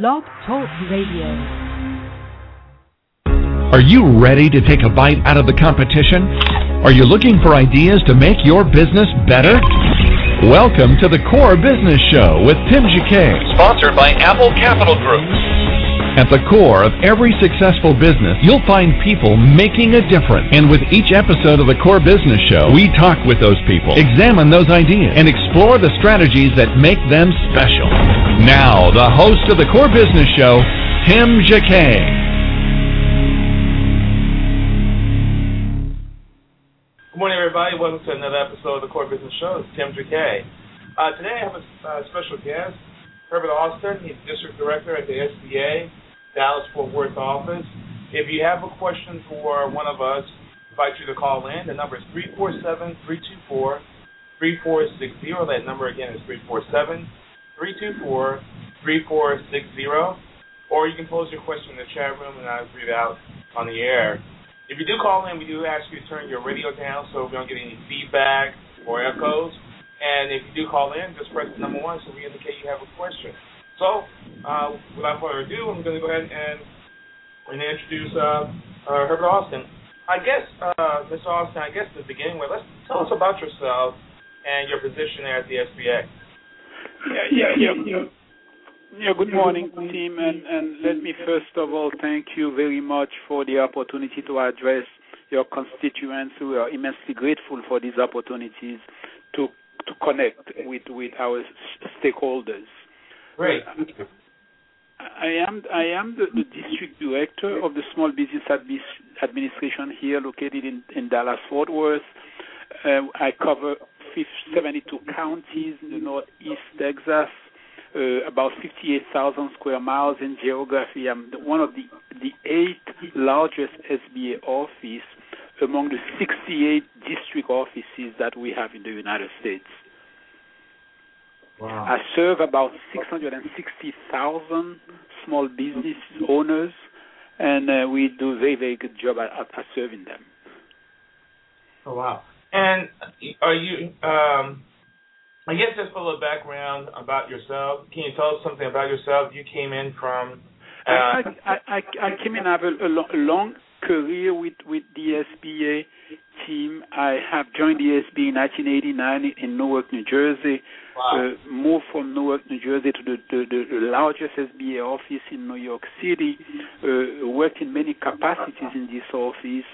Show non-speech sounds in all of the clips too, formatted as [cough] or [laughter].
Blog Talk Radio. Are you ready to take a bite out of the competition? Are you looking for ideas to make your business better? Welcome to the Core Business Show with Tim Jacquet, sponsored by Apple Capital Group. At the core of every successful business, you'll find people making a difference. And with each episode of the Core Business Show, we talk with those people, examine those ideas, and explore the strategies that make them special. Now, the host of the Core Business Show, Tim Jacquet. Good morning, everybody. Welcome to another episode of the Core Business Show. It's Tim Jacquet. Uh, today I have a uh, special guest, Herbert Austin. He's District Director at the SBA Dallas Fort Worth office. If you have a question for one of us, I invite you to call in. The number is 347 324 3460. That number again is 347 324 3460. Or you can pose your question in the chat room and I'll read it out on the air. If you do call in, we do ask you to turn your radio down so we don't get any feedback or echoes. And if you do call in, just press the number one so we indicate you have a question. So, uh, without further ado, I'm going to go ahead and, and introduce uh, uh, Herbert Austin. I guess, uh, Mr. Austin, I guess to begin with, let's tell us about yourself and your position at the SBA. [laughs] Yeah, yeah, yeah. yeah. Yeah, good morning, team, and, and let me first of all thank you very much for the opportunity to address your constituents. We are immensely grateful for these opportunities to to connect with with our stakeholders. Great. I am I am the, the district director of the Small Business Administration here, located in, in Dallas Fort Worth. Uh, I cover 72 counties in the northeast Texas uh, about 58,000 square miles in geography. I'm one of the the eight largest SBA office among the 68 district offices that we have in the United States. Wow. I serve about 660,000 small business owners, and uh, we do a very, very good job at, at serving them. Oh wow! And are you? Um, I guess just a little background about yourself. Can you tell us something about yourself? You came in from. Uh, I, I, I, I came in. I have a, a, long, a long career with with the SBA team. I have joined the SBA in 1989 in Newark, New Jersey. Wow. Uh, moved from Newark, New Jersey to the, the, the largest SBA office in New York City. Uh, worked in many capacities in this office.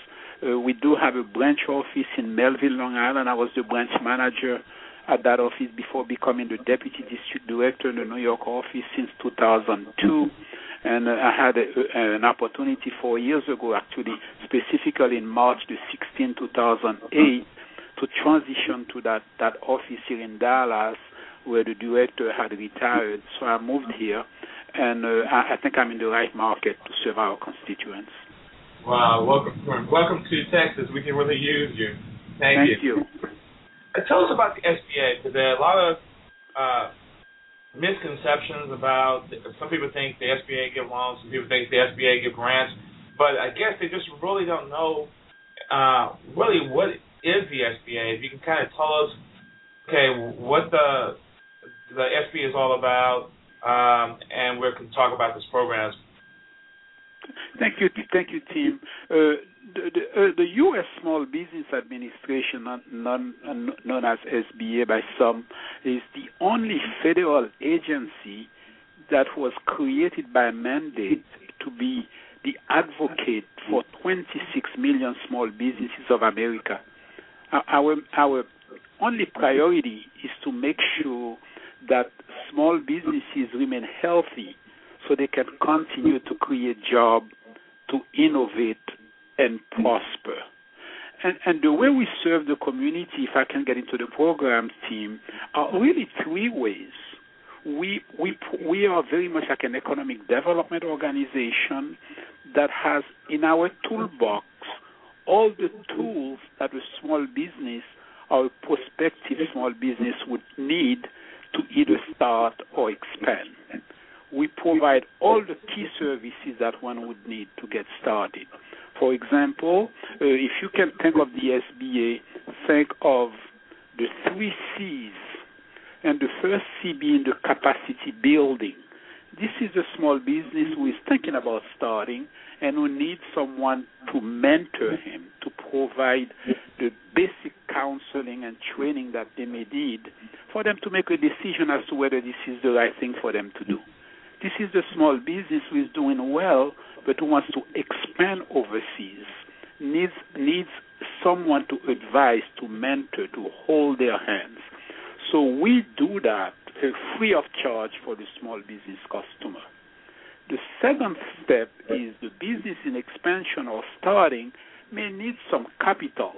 Uh, we do have a branch office in Melville, Long Island. I was the branch manager at that office before becoming the deputy district director in the New York office since 2002. And uh, I had a, a, an opportunity four years ago, actually, specifically in March the 16, 2008, to transition to that, that office here in Dallas where the director had retired. So I moved here, and uh, I, I think I'm in the right market to serve our constituents. Wow, welcome, welcome to Texas. We can really use you. Thank, you. Thank you. you. Uh, tell us about the SBA because there are a lot of uh, misconceptions about. Some people think the SBA give loans, some people think the SBA give grants, but I guess they just really don't know uh, really what is the SBA. If you can kind of tell us, okay, what the the SBA is all about, um, and we can talk about this program. Thank you, thank you, Tim. Uh, the, the, uh, the, U.S. Small Business Administration, known, known as SBA by some, is the only federal agency that was created by mandate to be the advocate for 26 million small businesses of America. Our our only priority is to make sure that small businesses remain healthy so they can continue to create jobs, to innovate, and prosper. And, and the way we serve the community, if I can get into the programs team, are really three ways. We we we are very much like an economic development organization that has in our toolbox all the tools that a small business or a prospective small business would need to either start or expand. We provide all the key services that one would need to get started. For example, uh, if you can think of the SBA, think of the three C's, and the first C being the capacity building. this is a small business who is thinking about starting and who needs someone to mentor him, to provide the basic counseling and training that they may need for them to make a decision as to whether this is the right thing for them to do. This is the small business who is doing well but who wants to expand overseas, needs needs someone to advise, to mentor, to hold their hands. So we do that uh, free of charge for the small business customer. The second step is the business in expansion or starting may need some capital,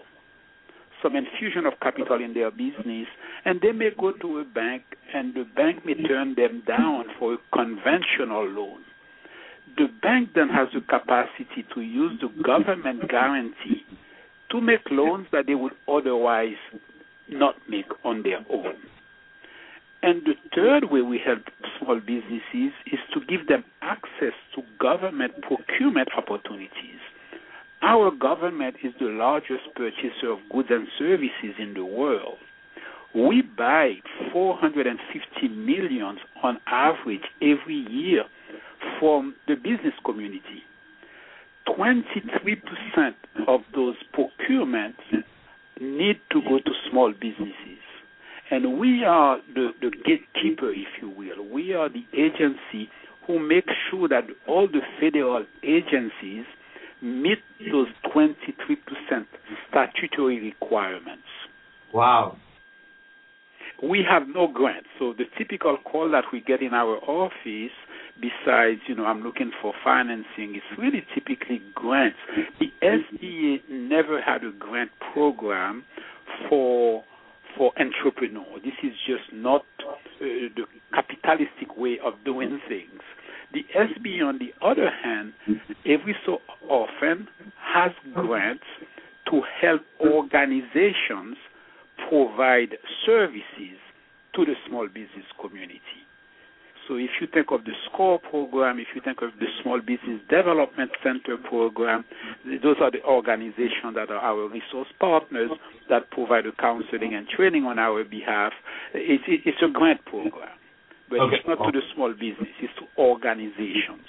some infusion of capital in their business, and they may go to a bank, and the bank may turn them down for a conventional loan. The bank then has the capacity to use the government guarantee to make loans that they would otherwise not make on their own. And the third way we help small businesses is to give them access to government procurement opportunities. Our government is the largest purchaser of goods and services in the world. We buy 450 million on average every year from the business community. 23% of those procurements need to go to small businesses. And we are the, the gatekeeper, if you will. We are the agency who makes sure that all the federal agencies meet those 23% statutory requirements. Wow. We have no grants. So the typical call that we get in our office, besides, you know, I'm looking for financing, is really typically grants. The SBA never had a grant program for for entrepreneurs. This is just not uh, the capitalistic way of doing things. The SB, on the other hand, every so often has grants to help organizations provide services to the small business community. So if you think of the SCORE program, if you think of the Small Business Development Center program, those are the organizations that are our resource partners that provide the counseling and training on our behalf. It's, it's a grant program, but Okay. it's not to the small business, it's to organizations.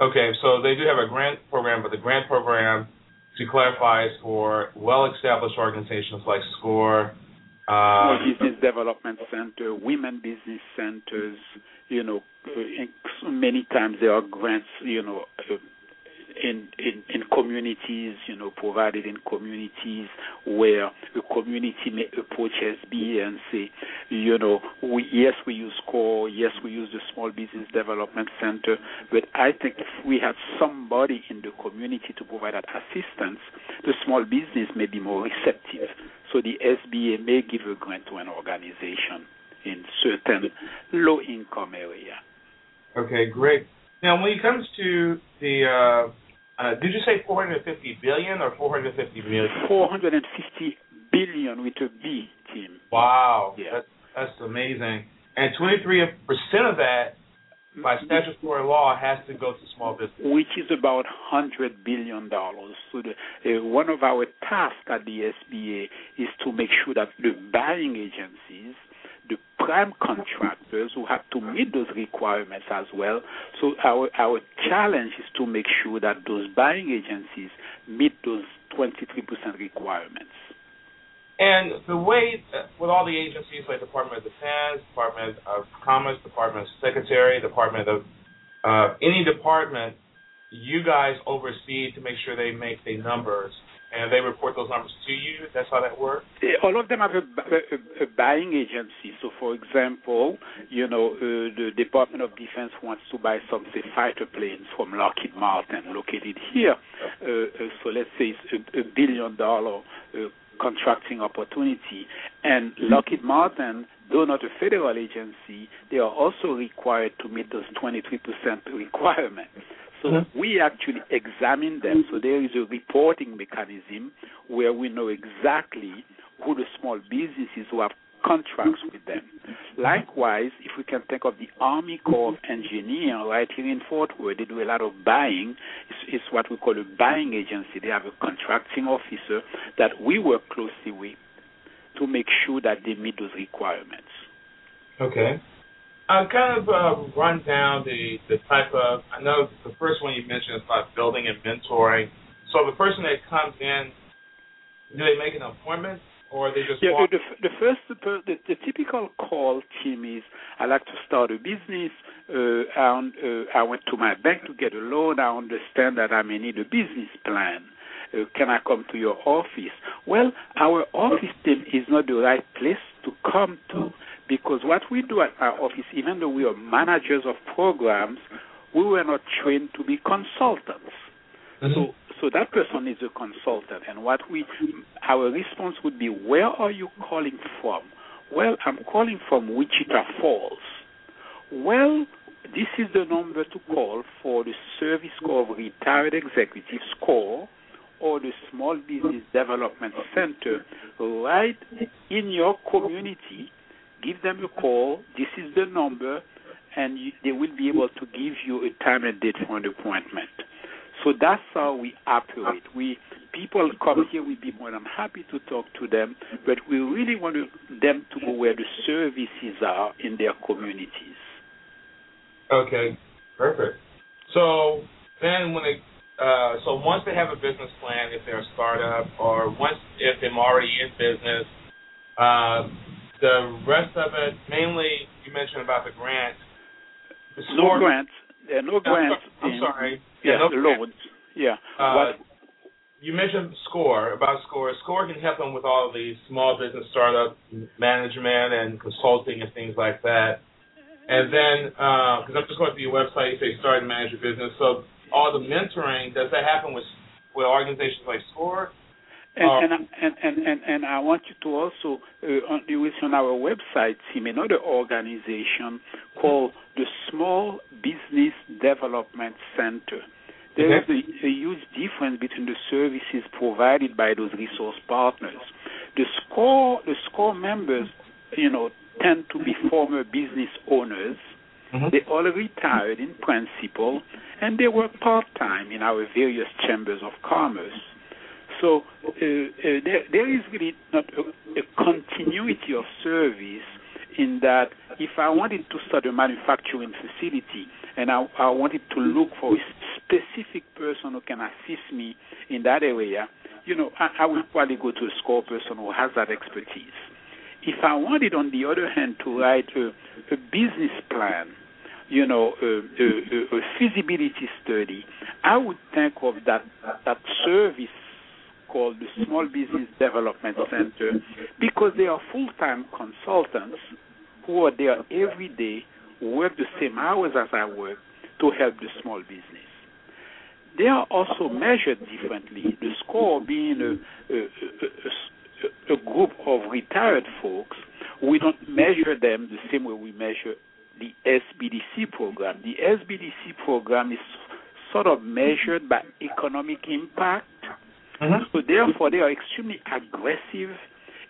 Okay, so they do have a grant program, but the grant program, to clarify, is for well-established organizations like SCORE. Small Uh, Business Development Center, Women Business Centers, you know, uh, many times there are grants, you know, uh, in, in in communities, you know, provided in communities where the community may approach SBA and say, you know, we yes we use SCORE, yes we use the Small Business Development Center, but I think if we had somebody in the community to provide that assistance, the small business may be more receptive. So the SBA may give a grant to an organization in certain low income area. okay, great. Now, when it comes to the, uh, uh, did you say 450 billion or 450 million? 450 billion with a B team. Wow, Yeah. that's, that's amazing. And 23% of that, by statutory law, has to go to small business. which is about hundred billion dollars. So the, uh, one of our tasks at the SBA is to make sure that the buying agencies, the prime contractors who have to meet those requirements as well. So our our challenge is to make sure that those buying agencies meet those 23% requirements. And the way with all the agencies like Department of Defense, Department of Commerce, Department of Secretary, Department of uh, any department, you guys oversee to make sure they make the numbers, and they report those numbers to you. That's how that works. All of them have a, a, a buying agency. So, for example, you know, uh, the Department of Defense wants to buy some say fighter planes from Lockheed Martin, located here. Uh, uh, so, let's say it's a, a billion dollar uh, contracting opportunity, and Lockheed Martin, though not a federal agency, they are also required to meet those 23% requirement. So Mhm. we actually examine them. So there is a reporting mechanism where we know exactly who the small businesses who have contracts with them. Likewise, if we can think of the Army Corps of Engineers right here in Fort Worth, they do a lot of buying. It's, it's what we call a buying agency. They have a contracting officer that we work closely with to make sure that they meet those requirements. Okay. Uh, kind of uh, run down the the type of. I know the first one you mentioned is about building and mentoring. So the person that comes in, do they make an appointment? Or they just yeah, walk? the, the first the, the, the typical call team is I like to start a business. Uh, and, uh, I went to my bank to get a loan. I understand that I may need a business plan. Uh, can I come to your office? Well, our office team is not the right place to come to because what we do at our office, even though we are managers of programs, we were not trained to be consultants. Mm-hmm. So, so that person is a consultant, and what we, our response would be, where are you calling from? Well, I'm calling from Wichita Falls. Well, this is the number to call for the Service of Retired Executives SCORE or the Small Business Development Center right in your community give them a call. This is the number, and you, they will be able to give you a time and date for an appointment. So that's how we operate. We people come here, we'd be more than happy to talk to them, but we really want them to go where the services are in their communities. Okay, perfect. So then, when they uh, so once they have a business plan, if they're a startup, or once if they're already in business, uh, the rest of it, mainly you mentioned about the grant. The no grants. There are no grants. I'm, I'm sorry. Yeah, no loans. Yeah. Uh, what? You mentioned SCORE about SCORE. SCORE can help them with all of the small business startup management and consulting and things like that. And then, because uh, I'm just going through your website, you say start and manage your business. So all the mentoring, does that happen with with organizations like SCORE? And, uh, and, and, and, and, and I want you to also, uh, on, you will see on our website, see another organization called the Small Business Development Center. There is a, a, huge difference between the services provided by those resource partners. The SCORE, the SCORE members, you know, tend to be former business owners. Mm-hmm. They all retired in principle, and they work part time in our various chambers of commerce. So uh, uh, there, there is really not a, a, continuity of service in that if I wanted to start a manufacturing facility and I, I wanted to look for a specific person who can assist me in that area, you know, I, I would probably go to a SCORE person who has that expertise. If I wanted, on the other hand, to write a, a business plan, you know, a, a, a, feasibility study, I would think of that that service called the Small Business Development Center because they are full time consultants who are there every day, work the same hours as I work to help the small business. They are also measured differently. The score being a, a, a, a group of retired folks, we don't measure them the same way we measure the SBDC program. The SBDC program is sort of measured by economic impact Mm-hmm. So therefore, they are extremely aggressive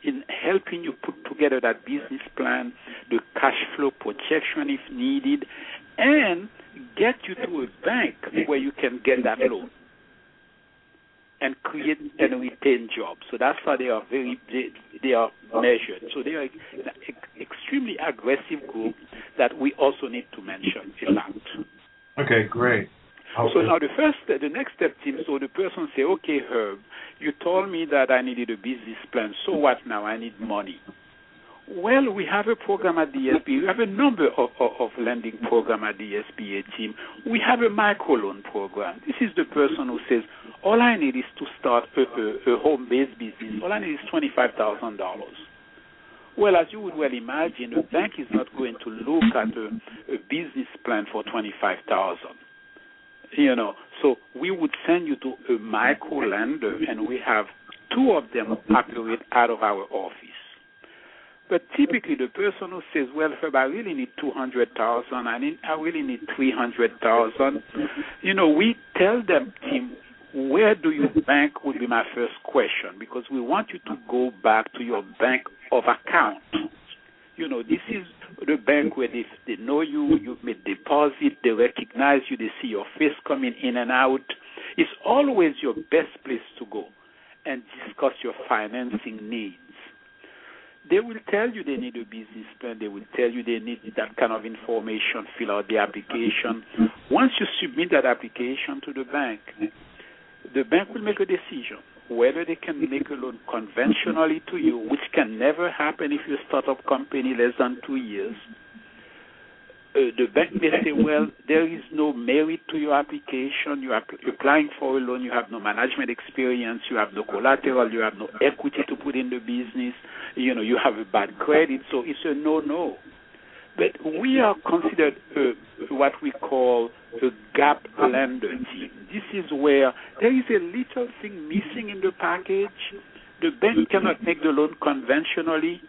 in helping you put together that business plan, the cash flow projection if needed, and get you to a bank where you can get that loan and create and retain jobs. So that's how they are very they, they are measured. So they are an extremely aggressive group that we also need to mention in that. Okay, great. Okay. So now the first, the next step, Tim. So the person say, okay, Herb, you told me that I needed a business plan. So what now? I need money. Well, we have a program at the SBA. We have a number of, of, of lending program at the SBA team. We have a microloan program. This is the person who says, all I need is to start a, a, a home-based business. All I need is twenty-five thousand dollars. Well, as you would well imagine, a bank is not going to look at a, a business plan for twenty-five thousand you know, so we would send you to a micro lender, and we have two of them operate out of our office. But typically, the person who says, "Well, Herb, I really need two hundred thousand. I need, I really need three hundred thousand. You know, we tell them, team, where do you bank? Would be my first question because we want you to go back to your bank of account. You know, this is the bank where they, they know you, you made deposit, they recognize you, they see your face coming in and out. It's always your best place to go and discuss your financing needs. they will tell you they need a business plan. They will tell you they need that kind of information, fill out the application. Once you submit that application to the bank, the bank will make a decision whether they can make a loan conventionally to you, which can never happen if you start up company less than two years. Uh, the bank may say, well, there is no merit to your application. You are applying for a loan. You have no management experience. You have no collateral. You have no equity to put in the business. You know, you have a bad credit. So it's a no-no. But we are considered uh, what we call a gap lender team. This is where there is a little thing missing in the package. The bank cannot make the loan conventionally.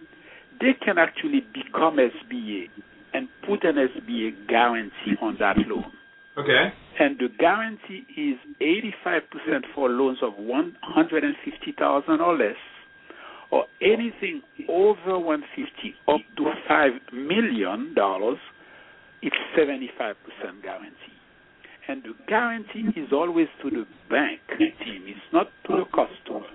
They can actually become SBA and put an SBA guarantee on that loan. Okay. And the guarantee is 85% for loans of 150,000 or less or anything over 150 up to 5 million dollars it's 75% guarantee. And the guarantee is always to the bank team. It's not to the customer.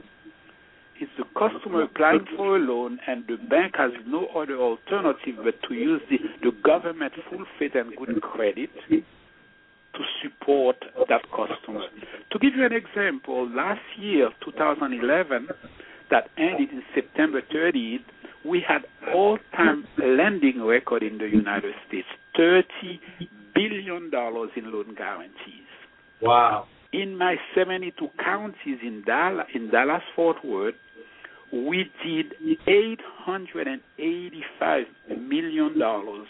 It's the customer applying for a loan and the bank has no other alternative but to use the, the government full faith and good credit to support that customer. To give you an example, last year, 2011, that ended in September 30th, we had all-time lending record in the United States, 30 billion dollars in loan guarantees. Wow. In my 72 counties in Dallas, in Dallas Fort Worth, we did 885 million dollars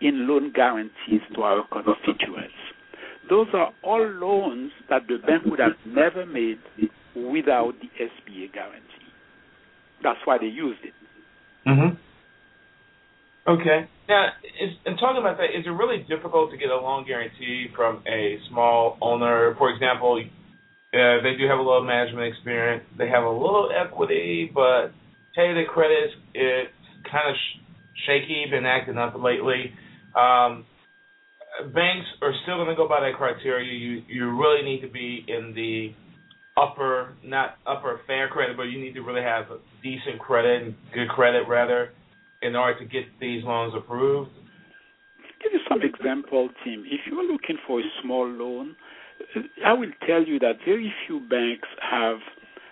in loan guarantees to our constituents. Those are all loans that the bank would have never made without the SBA guarantee. That's why they used it. Mhm. Okay. Now, is, and talking about that, is it really difficult to get a loan guarantee from a small owner? For example, uh, they do have a little management experience. They have a little equity, but hey, the credit it's kind of sh- shaky, been acting up lately. Um, banks are still going to go by that criteria. You you really need to be in the upper, not upper fair credit, but you need to really have decent credit and good credit rather, in order to get these loans approved. Give you some example, Tim. If you're looking for a small loan, I will tell you that very few banks have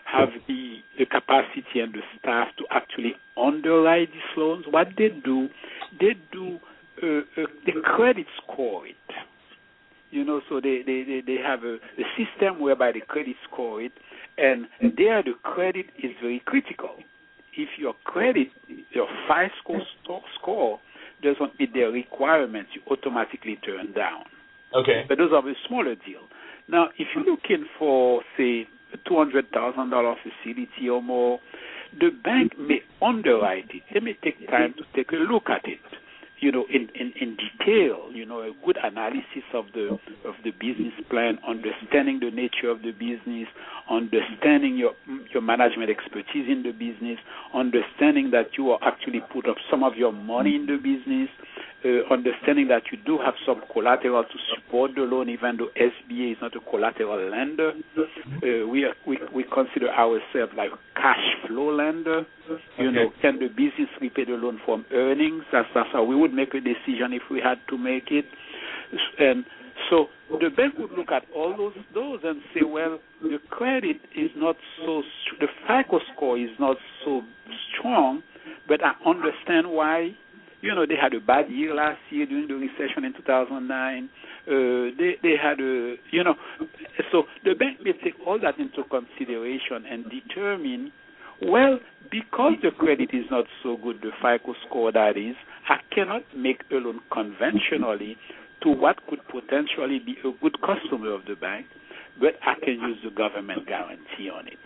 have the the capacity and the staff to actually underwrite these loans. What they do, they do uh, uh, the credit score it. You know, so they they they, they have a, a system whereby the credit score it, and there the credit is very critical. If your credit, your FICO score doesn't meet their requirements, you automatically turn down. Okay. But those are the smaller deal. Now, if you're looking for, say, a $200,000 facility or more, the bank may underwrite it. They may take time to take a look at it you know, in, in, in detail, you know, a good analysis of the of the business plan, understanding the nature of the business, understanding your your management expertise in the business, understanding that you are actually put up some of your money in the business, understanding that you do have some collateral to support the loan, even though SBA is not a collateral lender. Uh, we, are, we we consider ourselves like cash flow lender. You Okay. know, can the business repay the loan from earnings? That's that's how we would make a decision if we had to make it. And so the bank would look at all those those and say, well, the credit is not so, the FICO score is not so strong, but I understand why. You know, they had a bad year last year during the recession in 2009. Uh, they they had a you know, so the bank may take all that into consideration and determine. Well, because the credit is not so good, the FICO score that is, I cannot make a loan conventionally to what could potentially be a good customer of the bank, but I can use the government guarantee on it.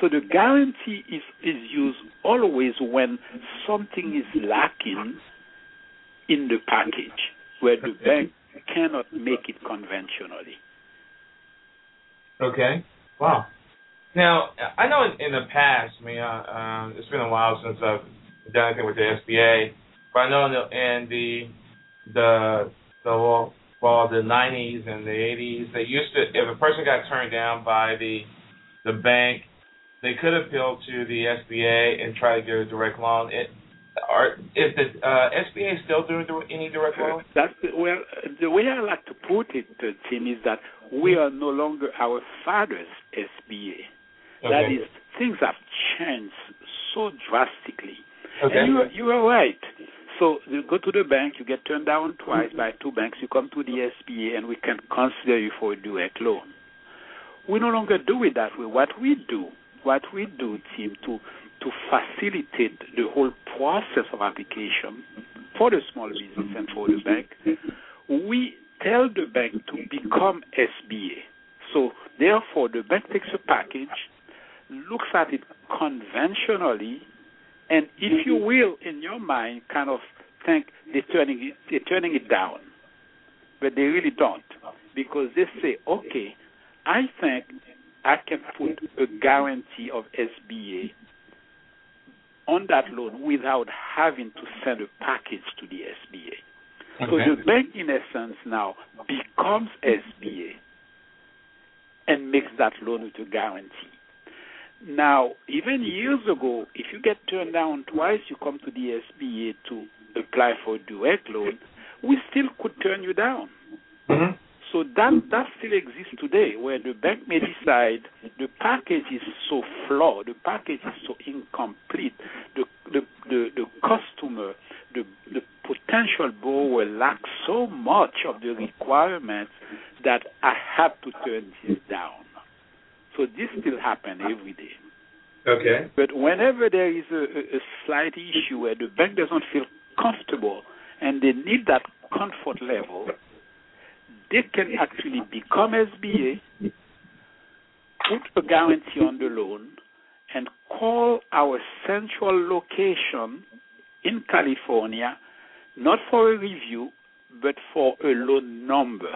So the guarantee is, is used always when something is lacking in the package, where the bank cannot make it conventionally. Okay. Wow. Now, I know in, in the past, I mean, uh, um, it's been a while since I've done anything with the SBA, but I know in the in the the the well, well the 90s and the 80s, they used to if a person got turned down by the the bank, they could appeal to the SBA and try to get a direct loan. It, are is the uh, SBA still doing any direct loans? That's the, well, the way I like to put it, uh, Tim, is that we are no longer our father's SBA. Okay. That is, things have changed so drastically. Okay. And you you are right. So you go to the bank, you get turned down twice by two banks, you come to the SBA, and we can consider you for a direct loan. We no longer do it that way. What we do, what we do, Tim, to to facilitate the whole process of application for the small business and for the bank, we tell the bank to become SBA. So therefore, the bank takes a package, looks at it conventionally, and if you will, in your mind, kind of think they're turning it, they're turning it down, but they really don't, because they say, okay, I think I can put a guarantee of SBA on that loan without having to send a package to the SBA. Okay. So the bank, in essence, now becomes SBA and makes that loan with a guarantee. Now, even years ago, if you get turned down twice, you come to the SBA to apply for a direct loan, we still could turn you down. Mm-hmm. So that that still exists today, where the bank may decide the package is so flawed, the package is so incomplete, the the the, the customer, the the potential borrower lacks so much of the requirements that I have to turn this down. So this still happens every day. Okay. But whenever there is a, a, a slight issue where the bank doesn't feel comfortable and they need that comfort level, they can actually become SBA, put a guarantee on the loan, and call our central location in California, not for a review, but for a loan number.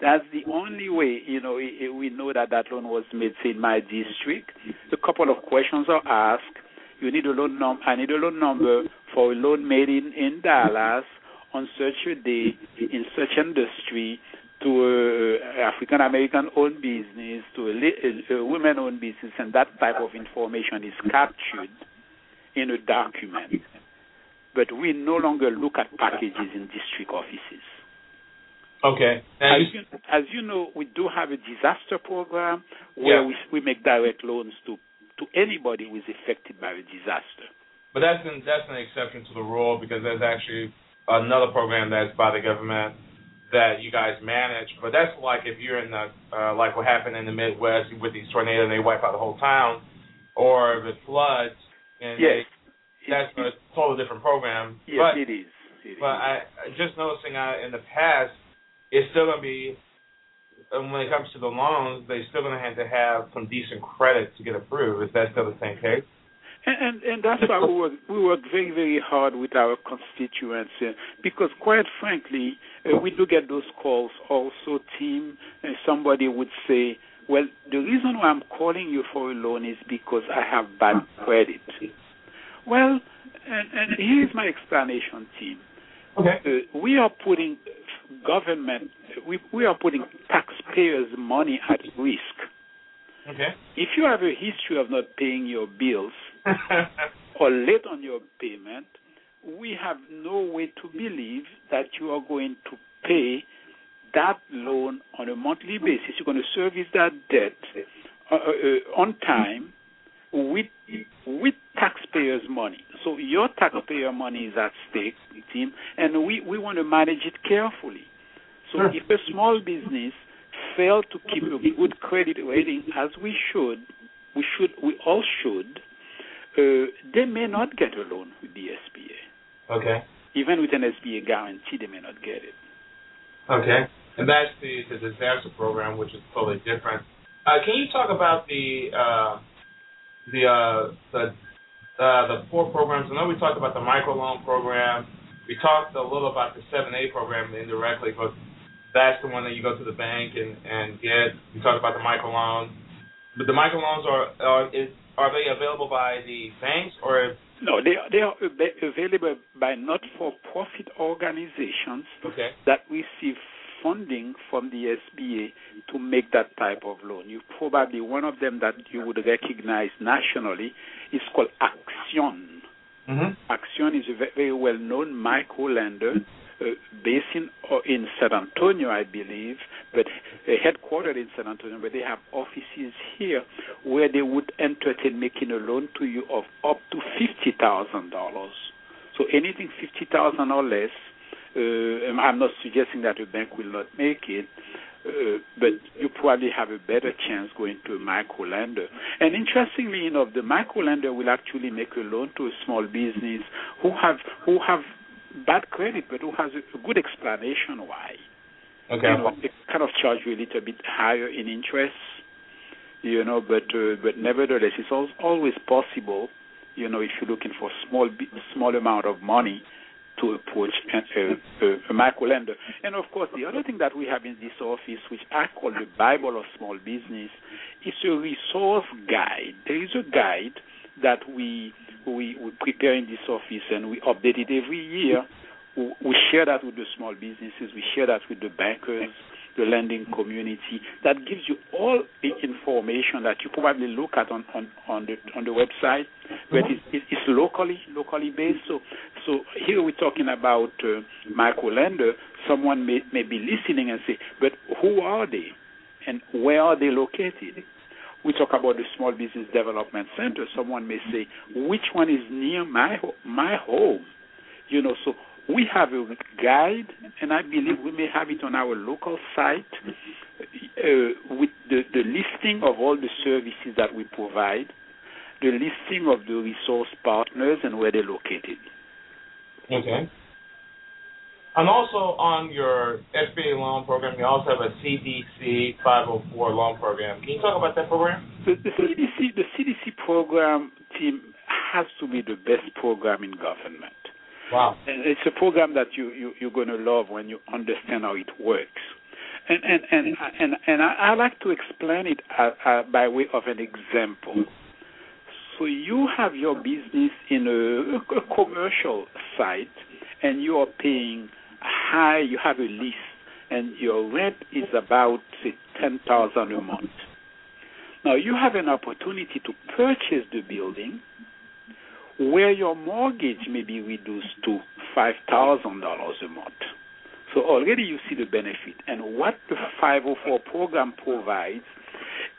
That's the only way, you know, we know that that loan was made, in my district. A couple of questions are asked. You need a loan number. I need a loan number for a loan made in, in Dallas on such a day in such industry to a African American owned business, to a, a women owned business, and that type of information is captured in a document. But we no longer look at packages in district offices. Okay. As you, as you, know, we do have a disaster program where yeah. we, we make direct loans to, to anybody who is affected by a disaster. But that's an, that's an exception to the rule because there's actually another program that's by the government that you guys manage. But that's like if you're in the uh, like what happened in the Midwest with these tornadoes and they wipe out the whole town, or if it floods and yes. they, that's a totally different program. Yes, but, it is. It but is. I just noticing uh, in the past, it's still gonna be. When it comes to the loans, they're still going to have to have some decent credit to get approved. Is that still the same case? And, and, and that's why we work, we work very, very hard with our constituents uh, because, quite frankly, uh, we do get those calls also, team. And somebody would say, well, the reason why I'm calling you for a loan is because I have bad credit. Well, and, and here's my explanation, team. Okay. Uh, we are putting government, we, we are putting taxpayers' money at risk. Okay. If you have a history of not paying your bills, [laughs] or late on your payment, we have no way to believe that you are going to pay that loan on a monthly basis. You're going to service that debt uh, uh, on time with with taxpayers' money. So your taxpayer money is at stake, team, and we, we want to manage it carefully. So if a small business fail to keep a good credit rating as we should, we should we all should they may not get a loan with the SBA. Okay. Even with an SBA guarantee, they may not get it. Okay. And that's the, the disaster program, which is totally different. Uh, can you talk about the uh, the uh, the uh, the four programs? I know we talked about the microloan program. We talked a little about the 7A program indirectly, but that's the one that you go to the bank and, and get. We talked about the microloan. But the microloans are, are is, are they available by the banks or? No, they are, they are available by not-for-profit organizations okay. that receive funding from the SBA to make that type of loan. You probably one of them that you would recognize nationally is called Accion. Mm-hmm. Accion is a very well known micro lender uh, based in uh, in San Antonio, I believe, but uh, headquartered in San Antonio, but they have offices here where they would entertain making a loan to you of up to fifty thousand dollars. So anything fifty thousand or less. Uh, I'm not suggesting that a bank will not make it, uh, but you probably have a better chance going to a micro lender. And interestingly enough, the micro lender will actually make a loan to a small business who have who have bad credit, but who has a good explanation why. Okay. You know, they kind of charge you a little bit higher in interest, you know, but uh, but nevertheless, it's al- always possible, you know, if you're looking for small small amount of money to approach a, a, a micro lender. And of course, the other thing that we have in this office, which I call the Bible of small business, is a resource guide. There is a guide that we we, we prepare in this office and we update it every year. We share that with the small businesses. We share that with the bankers, the lending community. That gives you all the information that you probably look at on on, on the on the website, but it's, it's locally locally based. So so here we're talking about uh, micro lender. Someone may may be listening and say, but who are they, and where are they located? we talk about the Small Business Development Center, someone may say, which one is near my my home? You know, so we have a guide, and I believe we may have it on our local site uh, with the, the listing of all the services that we provide, the listing of the resource partners and where they're located. Okay. And also on your SBA loan program, you also have a CDC 504 loan program. Can you talk about that program? The, the CDC, the CDC program team has to be the best program in government. Wow. And it's a program that you, you you're going to love when you understand how it works. And and and and, and I, I like to explain it uh, uh, by way of an example. So you have your business in a, a commercial site, and you are paying high. You have a lease, and your rent is about say ten thousand a month. Now you have an opportunity to purchase the building where your mortgage may be reduced to $5,000 a month. So already you see the benefit. And what the 504 program provides,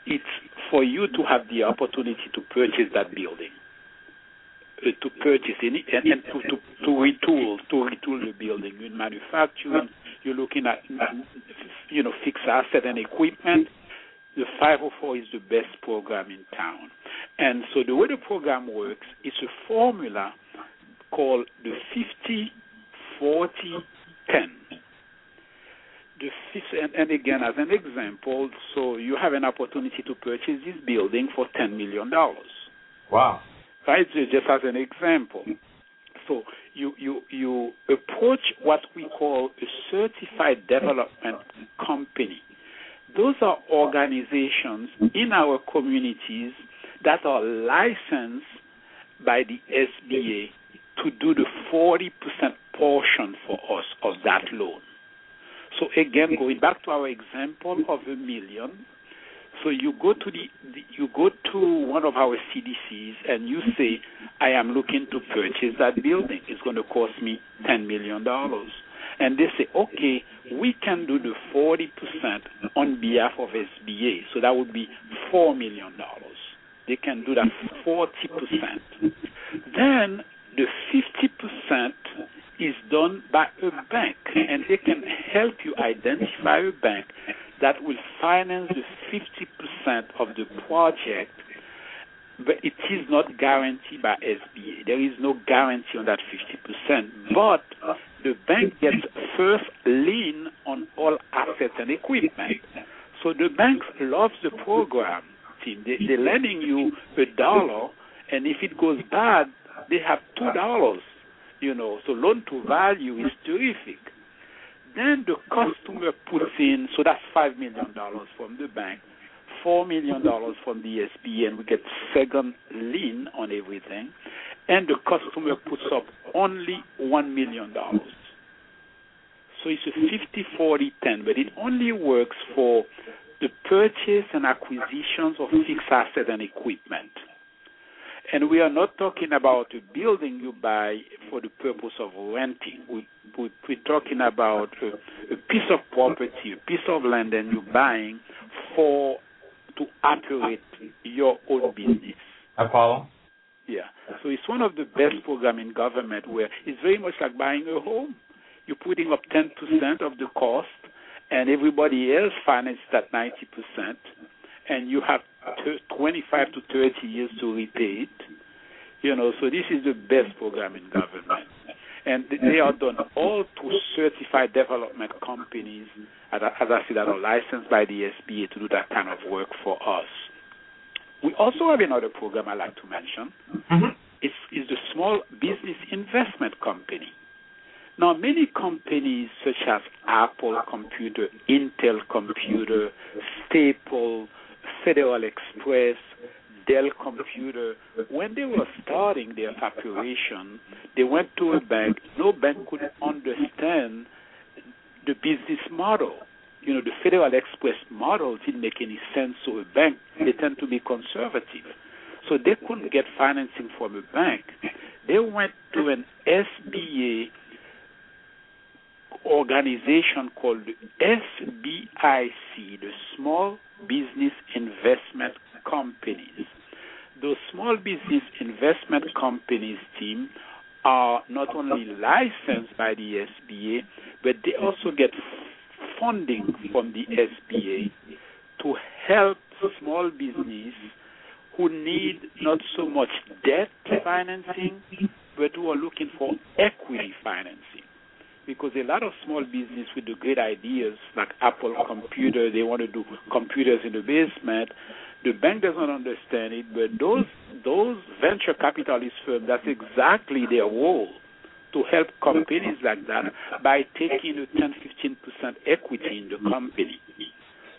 it's for you to have the opportunity to purchase that building, uh, to purchase any, and, and to, to, to retool, to retool the building. In manufacturing, you're looking at, you know, fixed asset and equipment the 504 is the best program in town. And so the way the program works is a formula called the 50 40 10. The and, and again, as an example, so you have an opportunity to purchase this building for $10 million. Wow. Right? So just as an example. Mm-hmm. So you, you, you approach what we call a certified development company those are organizations in our communities that are licensed by the SBA to do the 40% portion for us of that loan. So again, going back to our example of a million, so you go to the, you go to one of our CDCs and you say, I am looking to purchase that building. It's going to cost me ten million dollars and they say, okay, we can do the 40% on behalf of SBA. So that would be $4 million. They can do that 40%. Then the 50% is done by a bank, and they can help you identify a bank that will finance the 50% of the project but it is not guaranteed by SBA. There is no guarantee on that 50%. But the bank gets first lien on all assets and equipment. So the banks love the program. Team. They, they're lending you a dollar, and if it goes bad, they have two dollars. You know, so loan to value is terrific. Then the customer puts in, so that's five million dollars from the bank four million dollars from the SBA, and we get second lien on everything, and the customer puts up only one million dollars. So it's a 50 40 10, but it only works for the purchase and acquisitions of fixed asset and equipment. And we are not talking about a building you buy for the purpose of renting. We, we, we're talking about a, a piece of property, a piece of land, and you're buying for to operate your own business. I follow. Yeah. So it's one of the best programs in government where it's very much like buying a home. You're putting up 10% of the cost, and everybody else finances that 90%, and you have 25 to 30 years to repay it. You know, so this is the best program in government. And they are done all to certified development companies, as I said, that are licensed by the SBA to do that kind of work for us. We also have another program I like to mention. Mm-hmm. It's, it's the Small Business Investment Company. Now, many companies such as Apple Computer, Intel Computer, Staple, Federal Express, Dell Computer, when they were starting their operation, they went to a bank. No bank could understand the business model. You know, the Federal Express model didn't make any sense to a bank. They tend to be conservative. So they couldn't get financing from a bank. They went to an SBA organization called the SBIC, the Small Business Investment Companies. Those small business investment companies team are not only licensed by the SBA, but they also get funding from the SBA to help small business who need not so much debt financing, but who are looking for equity financing because a lot of small business with the great ideas like Apple Computer, they want to do computers in the basement. The bank doesn't understand it, but those those venture capitalist firms, that's exactly their role to help companies like that by taking a 10, 15 percent equity in the company.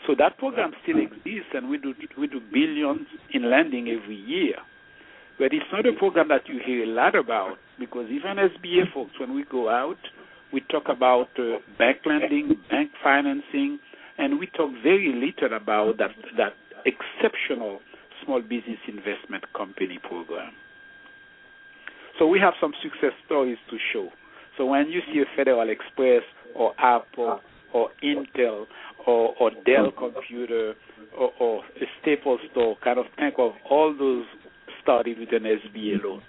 So that program still exists, and we do we do billions in lending every year. But it's not a program that you hear a lot about because even SBA folks, when we go out, we talk about uh, bank lending, bank financing, and we talk very little about that that exceptional small business investment company program. So we have some success stories to show. So when you see a Federal Express or Apple or Intel or, or Dell Computer or, or a Staples store, kind of think of all those started with an SBA loan.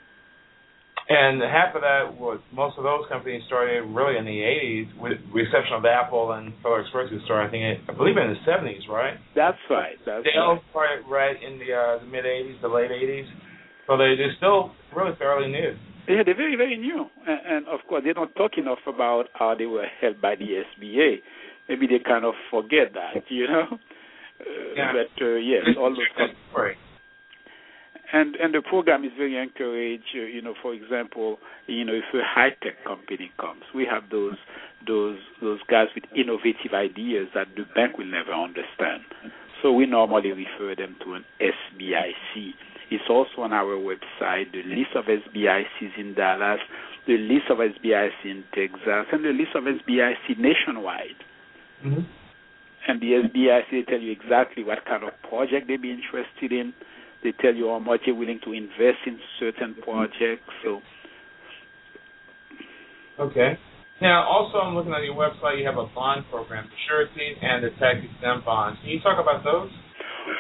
And half of that was most of those companies started really in the 80s, with the exception of Apple and Federal Express, who started I think I believe in the 70s, right? That's right. That's Dell right. started right in the uh, the mid 80s, the late 80s. So they, they're still really fairly new. Yeah, they're very, very new. And, and of course, they don't talk enough about how they were helped by the SBA. Maybe they kind of forget that, you know? Uh, Yeah. But uh, yes, all those companies. And and the program is very encouraged. Uh, you know, for example, you know, if a high tech company comes, we have those those those guys with innovative ideas that the bank will never understand. So we normally refer them to an SBIC. It's also on our website the list of SBICs in Dallas, the list of SBIC in Texas, and the list of SBIC nationwide. Mm-hmm. And the SBIC tell you exactly what kind of project they'd be interested in. They tell you how much they're willing to invest in certain projects. So Okay. Now, also, I'm looking at your website. You have a bond program, the surety and the tax exempt bonds. Can you talk about those?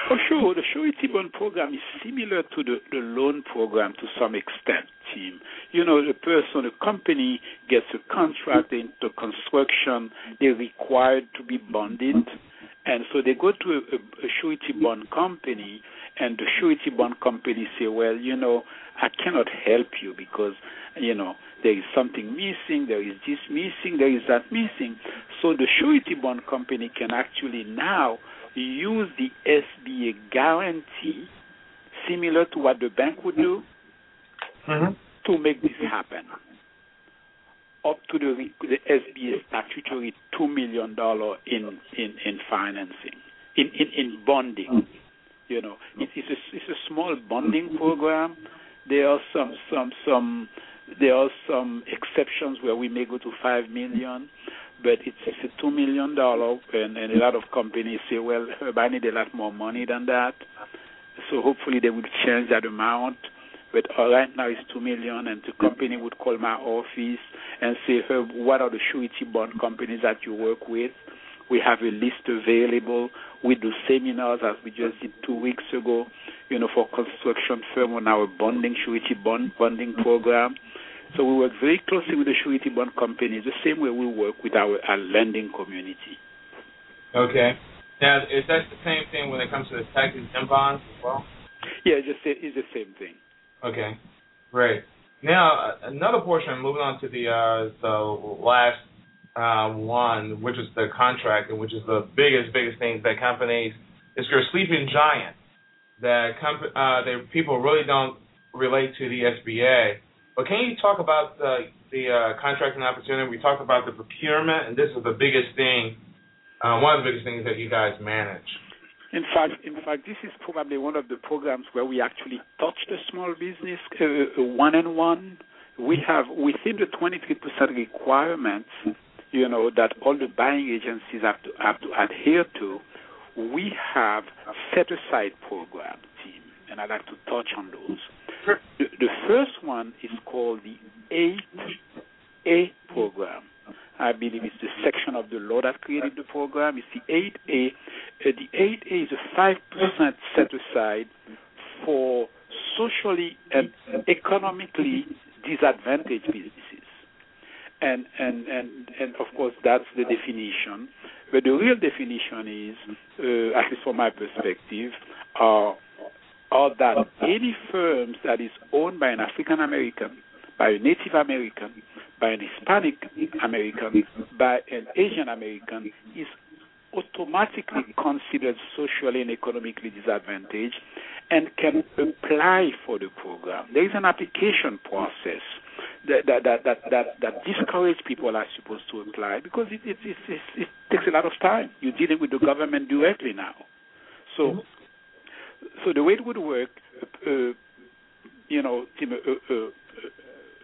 For sure, the surety bond program is similar to the, the loan program to some extent, Tim. You know, the person, the company gets a contract into construction, they're required to be bonded. And so they go to a, a surety bond company, and the surety bond company say, well, you know, I cannot help you because, you know, there is something missing, there is this missing, there is that missing. So the surety bond company can actually now use the SBA guarantee, similar to what the bank would do, Mm-hmm. to make this happen. Up to the, the SBA statutory two million dollar in, in in financing, in in, in bonding. You know, it, it's a it's a small bonding program. There are some some some there are some exceptions where we may go to five million, but it's, it's a two million dollar, and, and a lot of companies say, well, [laughs] I need a lot more money than that. So hopefully they will change that amount. But uh, right now it's two million, and the company would call my office and say, Herb, what are the surety bond companies that you work with? We have a list available. We do seminars as we just did two weeks ago, you know, for construction firm on our bonding surety bond bonding program. So we work very closely with the surety bond companies, the same way we work with our, our lending community. Okay. Now, is that the same thing when it comes to the tax exempt bonds as well? Yeah, just it's the same thing. Okay, great. Now, another portion, moving on to the uh, the last uh, one, which is the contract, and which is the biggest, biggest thing that companies, is your sleeping giant. That comp- uh, that people really don't relate to the SBA. But can you talk about the the uh, contracting opportunity? We talked about the procurement, and this is the biggest thing, uh, one of the biggest things that you guys manage. In fact, in fact, this is probably one of the programs where we actually touch the small business one and one. We have within the 23% requirements, you know, that all the buying agencies have to have to adhere to. We have set aside program team, and I'd like to touch on those. The, the first one is called the 8A program. I believe it's the section of the law that created the program. It's the 8A. Uh, the 8A is a 5% set aside for socially and economically disadvantaged businesses. And, and, and, and of course, that's the definition. But the real definition is, uh, at least from my perspective, are or that any firms that is owned by an African American, by a Native American, by an Hispanic American, by an Asian American is automatically considered socially and economically disadvantaged and can apply for the program. There is an application process that that that that, that, discourage people are supposed to apply because it it, it it it takes a lot of time. You're dealing with the government directly now. So mm-hmm so the way it would work, uh, you know, Tim, uh, uh,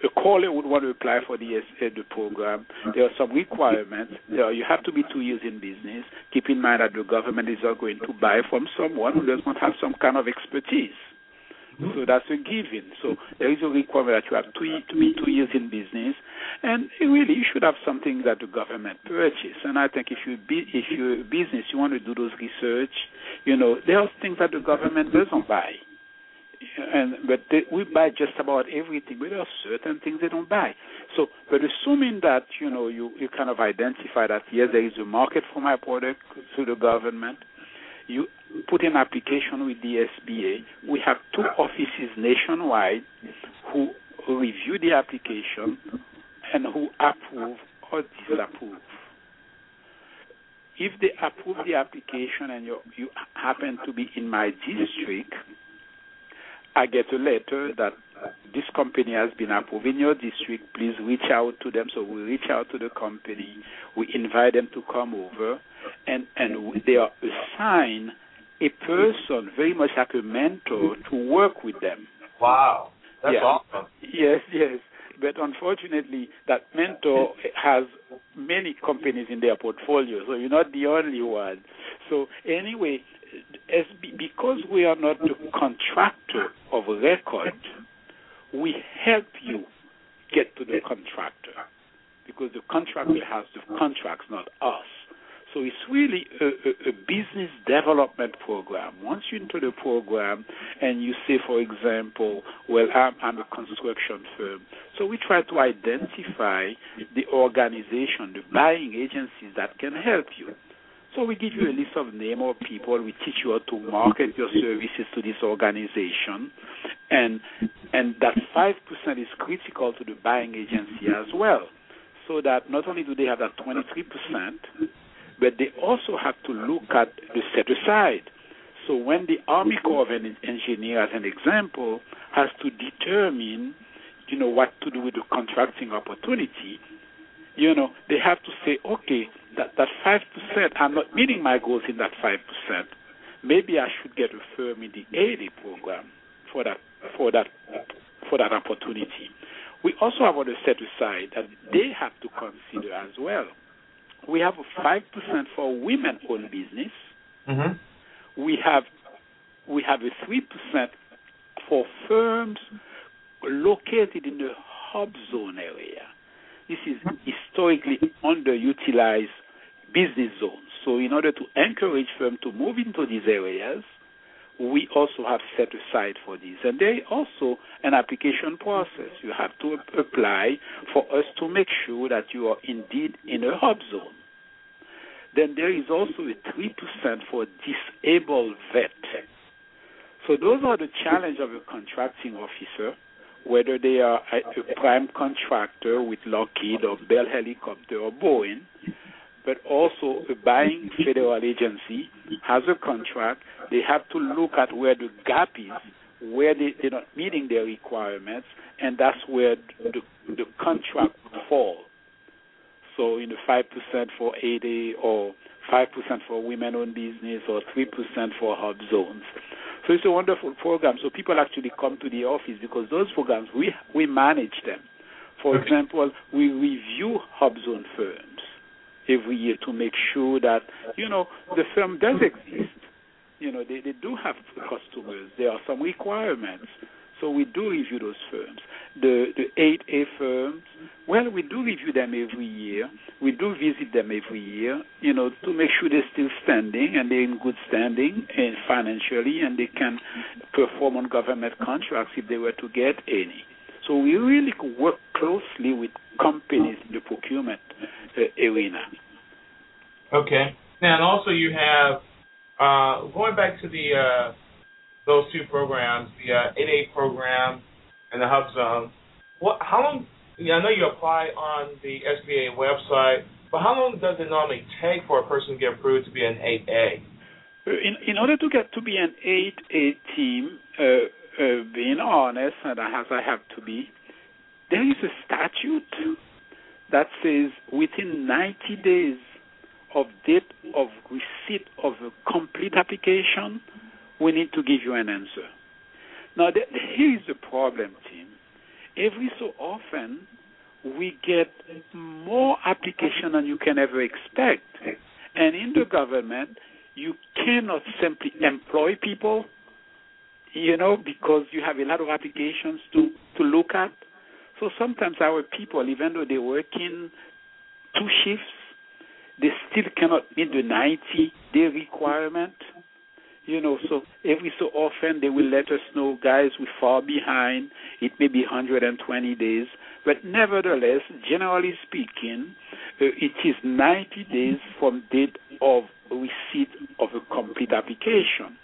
a caller would want to apply for the uh, the program. There are some requirements. There you have to be two years in business. Keep in mind that the government is not going to buy from someone who does not have some kind of expertise. So that's a given. So there is a requirement that you have two, to be two years in business, and really you should have something that the government purchase. And I think if you be, if you're a business, you want to do those research. You know, there are things that the government doesn't buy, and but they, we buy just about everything. But there are certain things they don't buy. So, but assuming that you know you you kind of identify that yes, there is a market for my product to the government you put an application with the SBA. We have two offices nationwide who review the application and who approve or disapprove. If they approve the application and you, you happen to be in my district, I get a letter that this company has been approved in your district. Please reach out to them. So we reach out to the company. We invite them to come over, and and they are assigned a person very much like a mentor to work with them. Wow, that's yeah. awesome. Yes, yes. But unfortunately, that mentor has many companies in their portfolio, so you're not the only one. So anyway, as because we are not the contractor of record, we help you get to the contractor because the contractor has the contracts, not us. So it's really a, a, a, business development program. Once you're into the program and you say, for example, well, I'm, I'm a construction firm. So we try to identify the organization, the buying agencies that can help you. So we give you a list of name of people. We teach you how to market your services to this organization, and and that five percent is critical to the buying agency as well. So that not only do they have that twenty three percent, but they also have to look at the set aside. So when the Army Corps of Engineers, as an example, has to determine, you know, what to do with the contracting opportunity, you know, they have to say, okay, that that five percent, I'm not meeting my goals in that five percent. Maybe I should get a firm in the 8A program for that for that for that opportunity. We also have to set aside that they have to consider as well. we have a five percent for women-owned business. Mm-hmm. We have we have a three percent for firms located in the hub zone area. This is historically underutilized business zones. So, in order to encourage firms to move into these areas, we also have set aside for these. And there is also an application process. You have to apply for us to make sure that you are indeed in a hub zone. Then there is also a 3% for disabled vet. So those are the challenge of a contracting officer, whether they are a prime contractor with Lockheed or Bell Helicopter or Boeing, but also a buying federal agency has a contract. They have to look at where the gap is, where they, they're not meeting their requirements, and that's where the, the contract would fall. So, in the 5% for 8A or 5% for women-owned business or 3% for hub zones. So it's a wonderful program. So people actually come to the office because those programs we we manage them. For example, we review hub zone firms every year to make sure that you know the firm does exist. You know they, they do have customers. There are some requirements. So we do review those firms. The the eight A firms, well, we do review them every year. We do visit them every year, you know, to make sure they're still standing and they're in good standing and financially, and they can perform on government contracts if they were to get any. So we really work closely with companies in the procurement uh, arena. Okay. Now, and also you have uh, going back to the uh, those two programs, the uh, 8A program and the Hub Zone. What? How long? I know you apply on the SBA website, but how long does it normally take for a person to get approved to be an 8A? Uh, In, in order to get to be an 8A team, uh, uh, being honest, and as I have to be, there is a statute that says within 90 days of date of receipt of a complete application, we need to give you an answer. Now, here is the problem, Tim. Every so often, we get more application than you can ever expect. And in the government, you cannot simply employ people, you know, because you have a lot of applications to, to look at. So sometimes our people, even though they work in two shifts, they still cannot meet the 90 day requirement. You know, so every so often they will let us know, guys, we fall behind. It may be 120 days, but nevertheless, generally speaking, uh, it is 90 days from date of receipt of a complete application.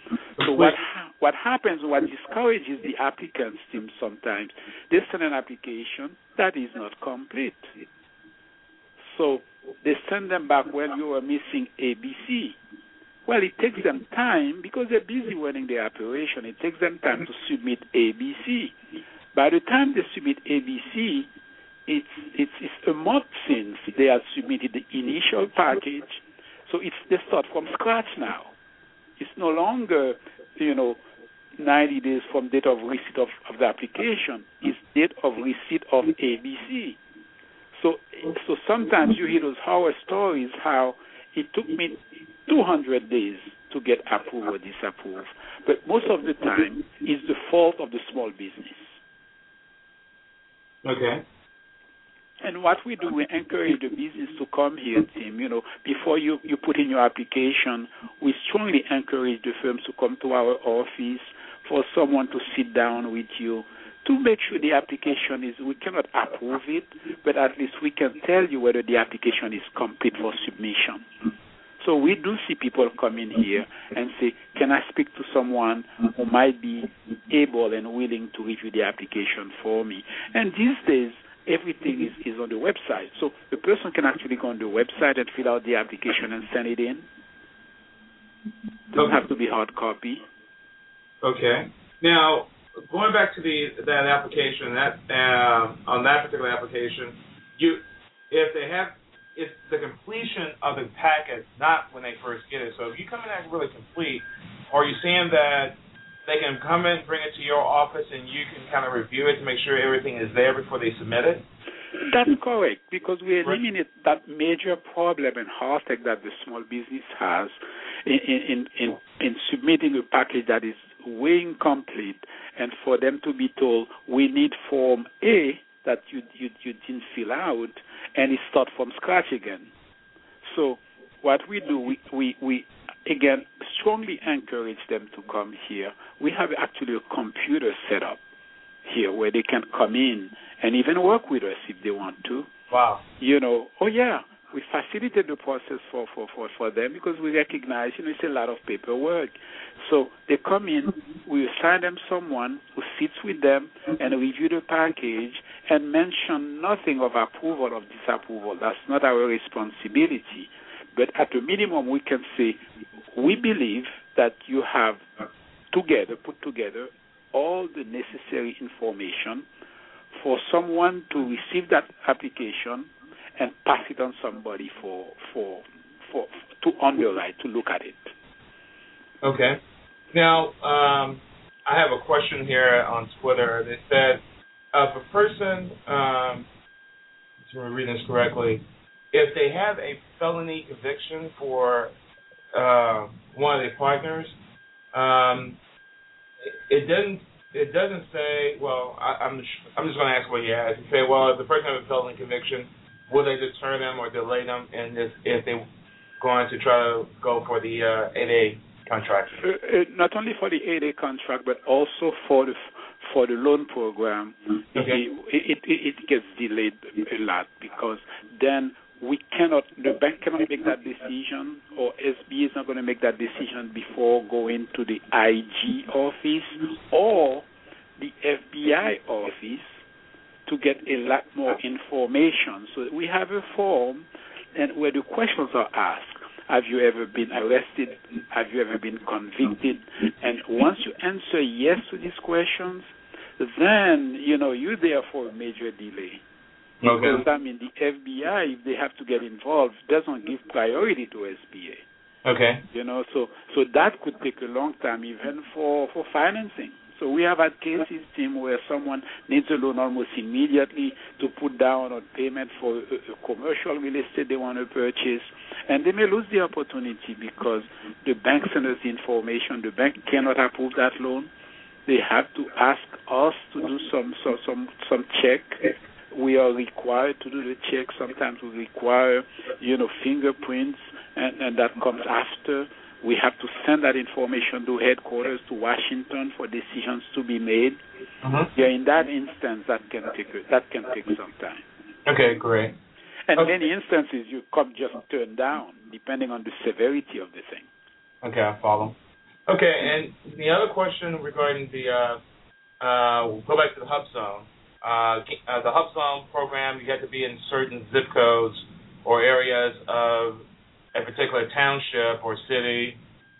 So what ha- what happens, what discourages the applicants, Tim, sometimes they send an application that is not complete. So they send them back, well, you are missing ABC. Well, it takes them time because they're busy running their operation. It takes them time to submit ABC. By the time they submit ABC, it's it's, it's a month since they have submitted the initial package, so it's they start from scratch now. It's no longer, you know, 90 days from date of receipt of, of the application. is date of receipt of ABC. So so sometimes you hear those horror stories how it took me 200 days to get approved or disapproved. But most of the time, it's the fault of the small business. Okay. And what we do, we encourage the business to come here, Tim. You know, before you, you put in your application, we strongly encourage the firms to come to our office for someone to sit down with you to make sure the application is, we cannot approve it, but at least we can tell you whether the application is complete for submission. So we do see people come in here and say, "Can I speak to someone who might be able and willing to review the application for me?" And these days, everything is, is on the website, so the person can actually go on the website and fill out the application and send it in. Doesn't have to be hard copy. Okay. Now, going back to the that application, that uh, on that particular application, you if they have it's the completion of the packet, not when they first get it. So if you come in at really complete, are you saying that they can come in, bring it to your office, and you can kind of review it to make sure everything is there before they submit it? That's correct because we eliminate that major problem and heartache that the small business has in in in, in submitting a package that is way incomplete, and for them to be told we need form A that you you you didn't fill out, and it start from scratch again. So what we do, we we we again strongly encourage them to come here. We have actually a computer set up here where they can come in and even work with us if they want to. Wow. You know, oh yeah, we facilitate the process for, for, for, for them because we recognize, you know, it's a lot of paperwork. So they come in, we assign them someone who sits with them and review the package and mention nothing of approval or disapproval. That's not our responsibility. But at a minimum, we can say, we believe that you have together, put together, all the necessary information for someone to receive that application and pass it on somebody for for for to underwrite to look at it. Okay. Now, um, I have a question here on Twitter. They said, if a person, um, to read this correctly, if they have a felony conviction for uh, one of their partners, um, it doesn't it doesn't say. Well, I, I'm I'm just going to ask what you asked. You say, well, if the person has a felony conviction, will they deter them or delay them, and if, if they're going to try to go for the uh, 8A contract? Uh, uh, not only for the 8A contract, but also for the for the loan program. Okay. It, it, it, it gets delayed a lot because then we cannot, the bank cannot make that decision, or SBA is not going to make that decision before going to the IG office or the FBI office to get a lot more information. So we have a form, and where the questions are asked. Have you ever been arrested? Have you ever been convicted? And once you answer yes to these questions, then you know you're there for a major delay. Because I mean, the FBI, if they have to get involved, doesn't give priority to SBA. Okay. You know, so so that could take a long time, even for for financing. So we have had cases, Tim, where someone needs a loan almost immediately to put down on payment for a, a commercial real estate they want to purchase, and they may lose the opportunity because the bank sends us the information. The bank cannot approve that loan. They have to ask us to do some some some, some check we are required to do the check. Sometimes we require, you know, fingerprints, and, and that comes after. We have to send that information to headquarters to Washington for decisions to be made. Mhm. Yeah, in that instance, that can take that can take some time. Okay, great. And Okay. many instances, you come just turned down, depending on the severity of the thing. Okay, I follow. Okay, and the other question regarding the uh, uh, we'll go back to the hub zone. Uh, uh, the hub zone program, you have to be in certain zip codes or areas of a particular township or city.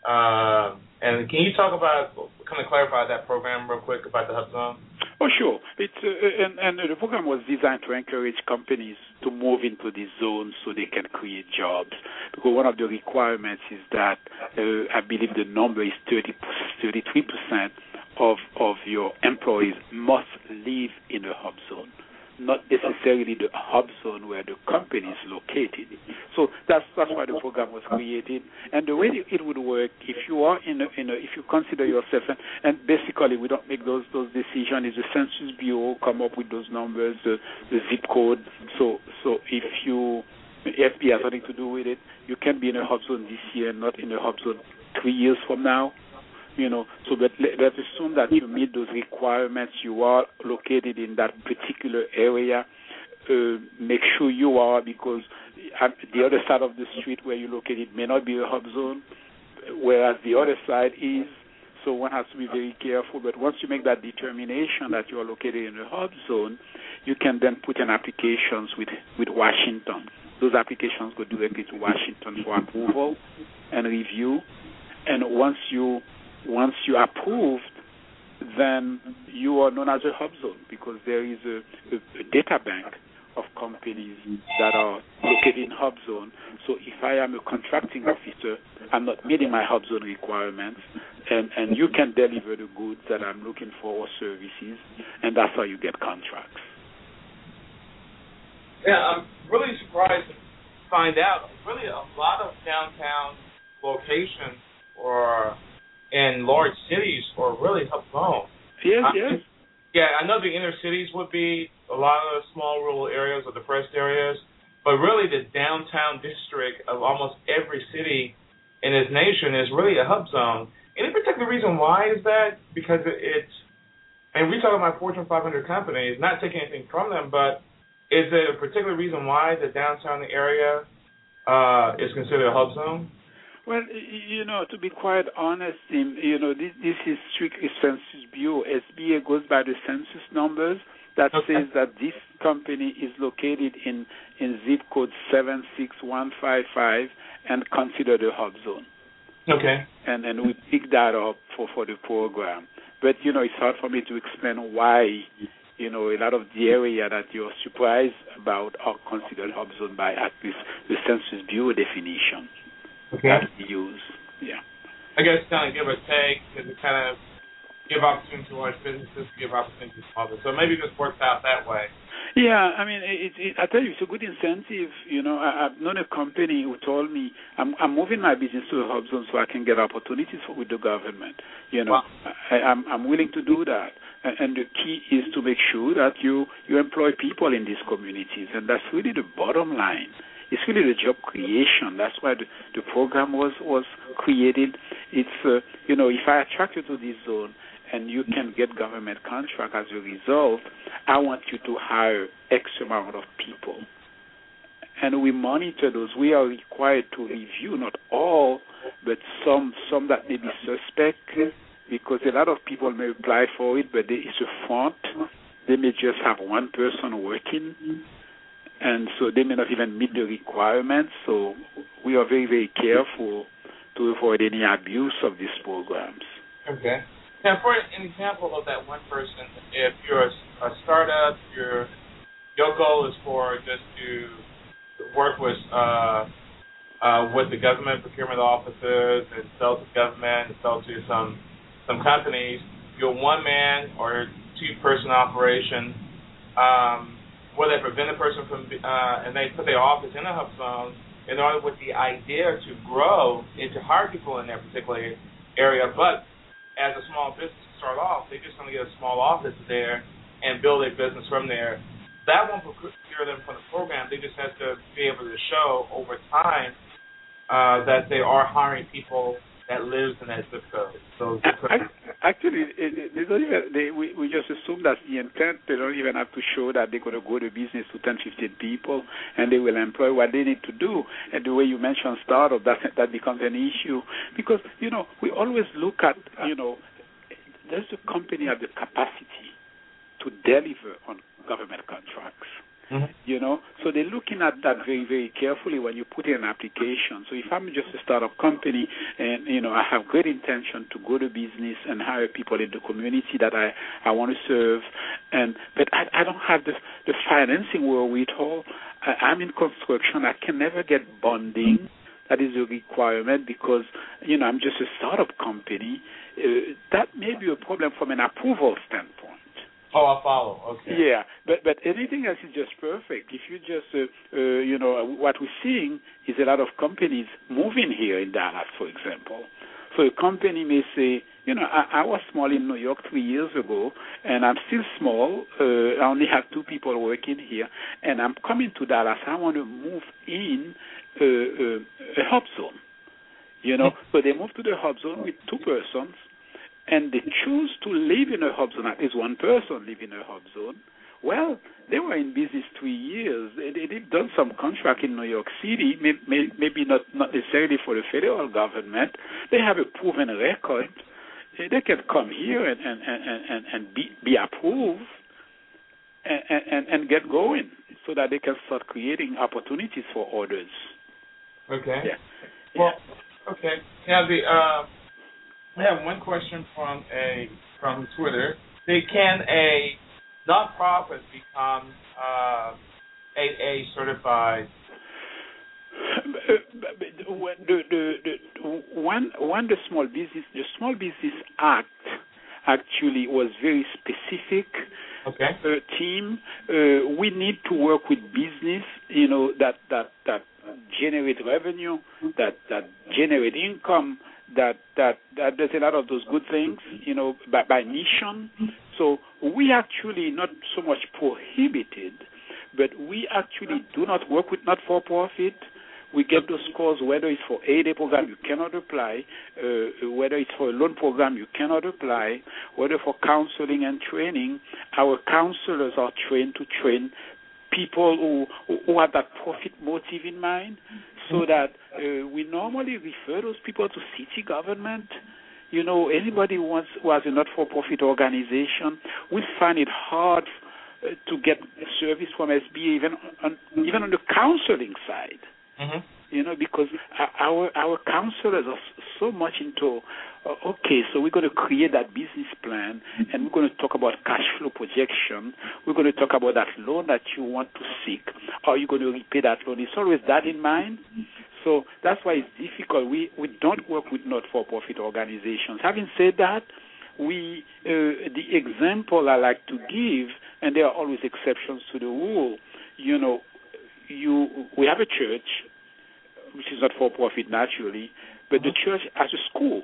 Uh, and can you talk about, kind of clarify that program real quick about the hub zone? Oh, sure. It's uh, and, and the program was designed to encourage companies to move into these zones so they can create jobs. Because one of the requirements is that uh, I believe the number is 30, 33 percent of of your employees must live in a hub zone, not necessarily the hub zone where the company is located. So that's that's why the program was created. And the way it would work, if you are in a, in a if you consider yourself, and, and basically we don't make those those decisions. It's the Census Bureau come up with those numbers, the the zip code. So so if you FB has nothing to do with it, you can be in a hub zone this year, not in a hub zone three years from now you know, so but let, let's assume that you meet those requirements, you are located in that particular area. Uh, make sure you are because at the other side of the street where you're located may not be a hub zone, whereas the other side is. So one has to be very careful. But once you make that determination that you are located in a hub zone, you can then put in applications with with Washington. Those applications go directly to Washington for approval and review. And once you once you are approved, then you are known as a hub zone because there is a, a, a data bank of companies that are located in hub zone. So if I am a contracting officer, I'm not meeting my hub zone requirements, and, and you can deliver the goods that I'm looking for or services, and that's how you get contracts. Yeah, I'm really surprised to find out. Really, a lot of downtown locations or in large cities are really hub zone. Yes, Uh, yes. Yeah, I know the inner cities would be a lot of small rural areas or depressed areas, but really the downtown district of almost every city in this nation is really a hub zone. Any particular reason why is that? Because it- it's, and we talk about Fortune 500 companies, not taking anything from them, but is there a particular reason why the downtown area uh, is considered a hub zone? Well, you know, to be quite honest, Tim, you know, this, this is strictly Census Bureau. SBA goes by the census numbers that Okay. says that this company is located in, in zip code 76155 and considered a hub zone. Okay. And, and we pick that up for, for the program. But, you know, it's hard for me to explain why, you know, a lot of the area that you're surprised about are considered hub zone by at least the Census Bureau definition Okay. that we use. Yeah. I guess kind of give or take because it kind of give opportunity to large businesses, give opportunity to small businesses. So maybe this works out that way. Yeah, I mean, it, it, I tell you, it's a good incentive. You know, I, I've known a company who told me I'm, I'm moving my business to a hub zone so I can get opportunities for, with the government. You know, Wow. I, I'm, I'm willing to do that. And, and the key is to make sure that you you employ people in these communities, and that's really the bottom line. It's really the job creation. That's why the, the program was was created. It's uh, you know, if I attract you to this zone and you can get government contract as a result, I want you to hire X amount of people. And we monitor those. We are required to review not all, but some some that may be suspect because a lot of people may apply for it, but is a front. They may just have one person working, and so they may not even meet the requirements. So we are very very careful to avoid any abuse of these programs. Okay. Now, for an example of that one person, if you're a, a startup, your your goal is for just to work with uh, uh, with the government procurement officers and sell to government and sell to some some companies. You're one man or two person operation. Um, where they prevent a person from uh, and they put their office in a hub zone in order with the idea to grow and to hire people in that particular area, but as a small business to start off, they just want to get a small office there and build a business from there. That won't procure them from the program. They just have to be able to show over time uh, that they are hiring people that lives in that zip code. So zip code. Ac- Actually, it, it, they don't even, they, we, we just assume that's the intent. They don't even have to show that they're going to go to business to 10, 15 people, and they will employ what they need to do. And the way you mentioned startup, that that becomes an issue because you know we always look at you know does the company have the capacity to deliver on government contracts? Mhm. you know? So they're looking at that very very carefully when you put in an application. So if i'm just a startup company and you know i have great intention to go to business and hire people in the community that i i want to serve and but i i don't have the the financing wherewithal I, i'm in construction. I can never get bonding. That is a requirement because you know i'm just a startup company. Uh, that may be a problem from an approval standpoint Oh, I'll follow. Okay. yeah, but but anything else is just perfect. If you just uh, uh, you know what we're seeing is a lot of companies moving here in Dallas, for example. So a company may say, you know, I, I was small in New York three years ago, and I'm still small. Uh, I only have two people working here, and I'm coming to Dallas. I want to move in uh, uh, a hub zone. You know, so they move to the hub zone with two persons and they choose to live in a hub zone, at least one person live in a hub zone, well, they were in business three years. They, they, they've done some contract in New York City, may, may, maybe not, not necessarily for the federal government. They have a proven record. They can come here and, and, and, and, and be, be approved and, and, and get going so that they can start creating opportunities for others. Okay. Yeah. Well, okay. Now the uh, I have one question from a from Twitter. They can a nonprofit become uh, 8A certified? When the, the, the, when, when the small business the small business act actually was very specific okay. uh, team. Uh, we need to work with business, you know, that that that generate revenue, that that generate income, that that that does a lot of those good things, you know, by, by mission. So we actually not so much prohibited, but we actually do not work with not for profit we get those scores whether it's for a day program you cannot apply, uh, whether it's for a loan program you cannot apply, whether for counseling and training. Our counselors are trained to train people who who have that profit motive in mind, so that uh, we normally refer those people to city government. You know, anybody who wants who has a not-for-profit organization, we find it hard uh, to get service from SBA even on even on the counseling side. Mm-hmm. You know, because our our counselors are so much into uh, okay, so we're going to create that business plan, and we're going to talk about cash flow projection. We're going to talk about that loan that you want to seek. How are you going to repay that loan? It's always that in mind. So that's why it's difficult. We we don't work with not-for-profit organizations. Having said that, we uh, the example I like to give, and there are always exceptions to the rule. You know, you we have a church which is not for profit naturally, but the church has a school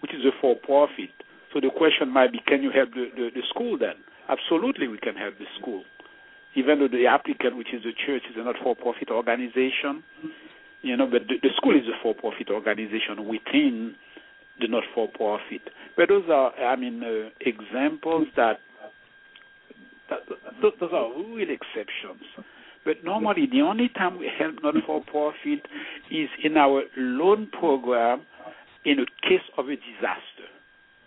which is a for profit. So the question might be, can you help the, the, the school then? Absolutely, we can help the school, even though the applicant, which is the church, is a not for profit organization. You know, but the, the school is a for profit organization within the not for profit. But those are, I mean, uh, examples that, that those are real exceptions. But normally, the only time we help not for profit is in our loan program in a case of a disaster.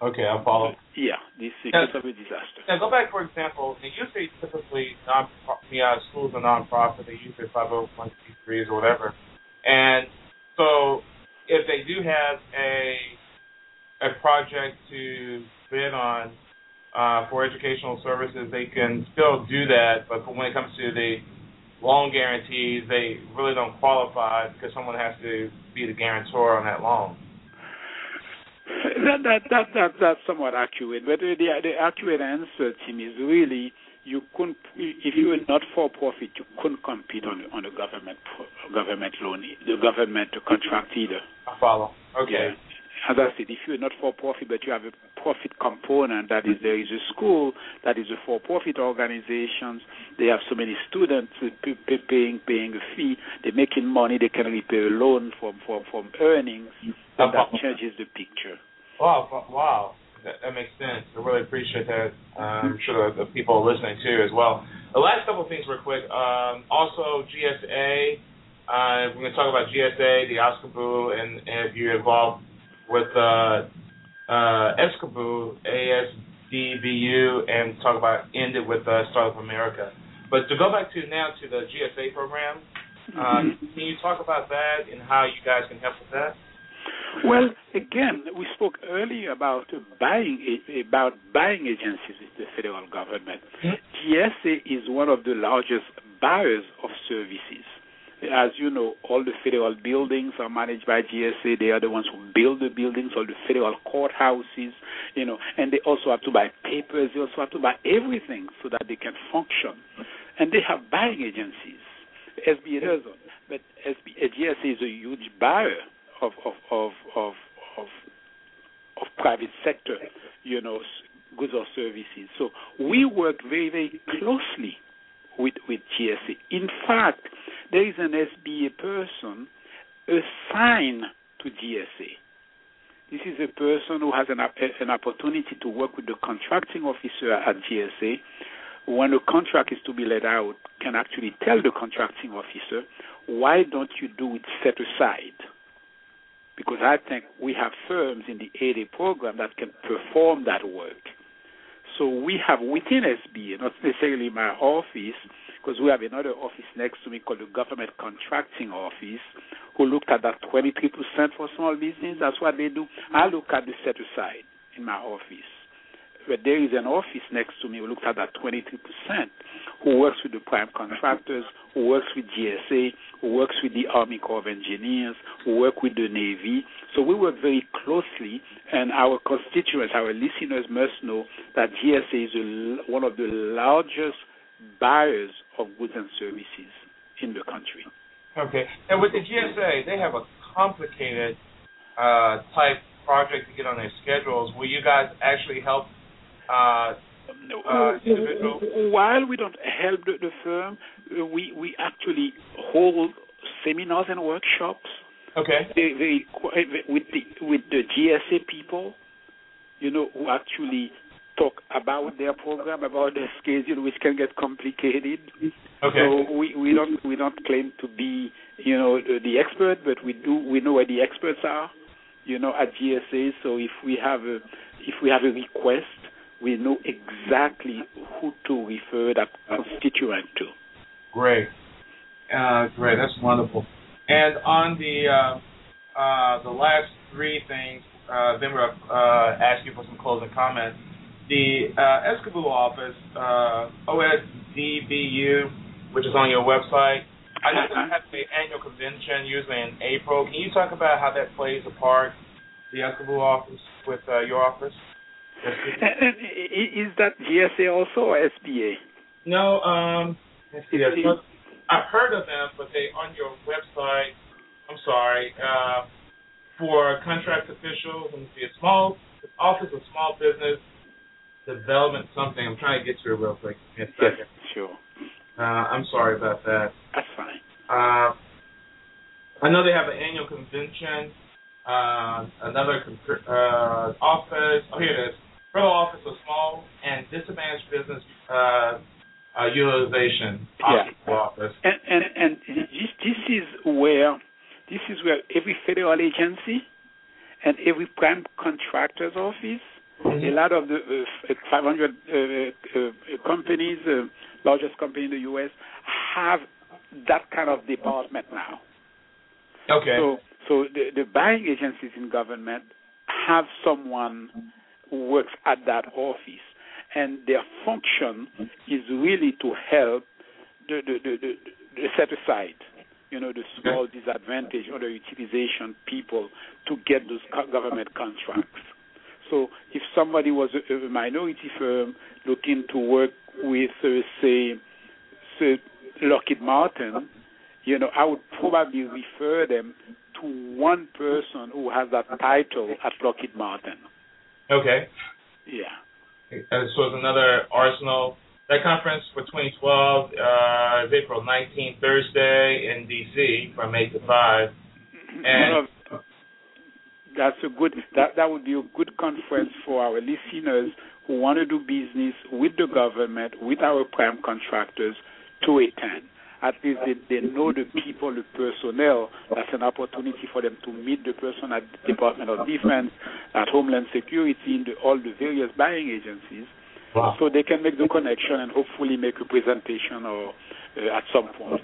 Okay, I'll follow. Yeah, this is Now- a case of a disaster. Now, go back, for example, they usually typically non yeah, schools are nonprofit, they use their 501c3s or whatever. And so if they do have a a project to bid on uh, for educational services, they can still do that. But when it comes to the loan guarantees, they really don't qualify because someone has to be the guarantor on that loan. That, that that that that's somewhat accurate, but the the accurate answer, Tim, is really you couldn't if you were not for profit, you couldn't compete on on the government government loan, the government contract either. I follow. Okay. Yeah. As I said, if you're not for profit, but you have a profit component, that is, there is a school that is a for profit organization. They have so many students paying paying a fee. They're making money. They can repay a loan from from from earnings. And that changes the picture. Wow, wow. That, that makes sense. I really appreciate that. Uh, I'm sure the, the people are listening too as well. The last couple of things real quick. Um, also, GSA. Uh, we're going to talk about GSA, the OSCABU, and, and if you're involved with uh, uh, ESCABU, ASDBU, and talk about end it with uh, Startup America. But to go back to now to the GSA program, uh, can you talk about that and how you guys can help with that? Well, again, we spoke earlier about buying about buying agencies with the federal government. GSA is one of the largest buyers of services. As you know, all the federal buildings are managed by GSA. They are the ones who build the buildings, all the federal courthouses, you know, and they also have to buy papers. They also have to buy everything so that they can function. And they have buying agencies. SBA doesn't, but SBA, uh, GSA is a huge buyer of of of of of, of private sector, you know, goods or services. So we work very very closely with with GSA. In fact, there is an SBA person assigned to GSA. This is a person who has an, an opportunity to work with the contracting officer at GSA. When a contract is to be let out, can actually tell the contracting officer, why don't you do it set aside? because I think we have firms in the 8A program that can perform that work. So we have within SBA, not necessarily my office, because we have another office next to me called the Government Contracting Office, who looked at that 23% for small business. That's what they do. I look at the set aside in my office. But there is an office next to me who looked at that 23%, who works with the prime contractors, who works with GSA, who works with the Army Corps of Engineers, who work with the Navy. So we work very closely, and our constituents, our listeners must know that GSA is a, one of the largest buyers of goods and services in the country. Okay. And with the GSA, they have a complicated uh, type project to get on their schedules. Will you guys actually help uh, uh, While we don't help the, the firm, we we actually hold seminars and workshops. Okay. Very, very, with the with the GSA people, you know, who actually talk about their program, about their schedule, which can get complicated. Okay. So we, we don't we don't claim to be you know the, the expert, but we do we know where the experts are, you know, at GSA. So if we have a if we have a request, we know exactly who to refer that constituent to. Great, uh, great, that's wonderful. And on the uh, uh, the last three things, uh, then we'll uh, ask you for some closing comments. The uh, office, uh, OSDBU, which is on your website, I know that has the annual convention usually in April. Can you talk about how that plays a part, the Escaboo office, with your office? Is that GSA also or SBA? No, um, I've heard of them, but they on your website. I'm sorry. Uh, for contract officials, let me see. A small office of small business development something. I'm trying to get to it real quick. Yes, sure. Uh, I'm sorry about that. That's fine. Uh, I know they have an annual convention. Uh, another uh, office. Oh, here it is. Federal Office of Small and Disadvantaged Business uh, uh, Utilization yeah. Office. And, and and this, this is where this is where every federal agency and every prime contractor's office Mm-hmm. A lot of the uh, 500 uh, uh, companies, uh, largest company in the U.S., have that kind of department now. Okay. So, so the, the buying agencies in government have someone who works at that office, and their function is really to help the the, the, the, the set aside you know, the small disadvantaged or the utilization people to get those government contracts. So if somebody was a, a minority firm looking to work with, uh, say, say, Lockheed Martin, you know, I would probably refer them to one person who has that title at Lockheed Martin. Okay. Yeah. And so it's another Arsenal. That conference for 2012 uh, is April 19th, Thursday in D.C. from 8 to 5. [clears throat] And that's a good that that would be a good conference for our listeners who want to do business with the government, with our prime contractors to attend. At least they, they know the people, the personnel. That's an opportunity for them to meet the person at the Department of Defense, at Homeland Security, in the, all the various buying agencies. Wow. So they can make the connection and hopefully make a presentation or uh, at some point.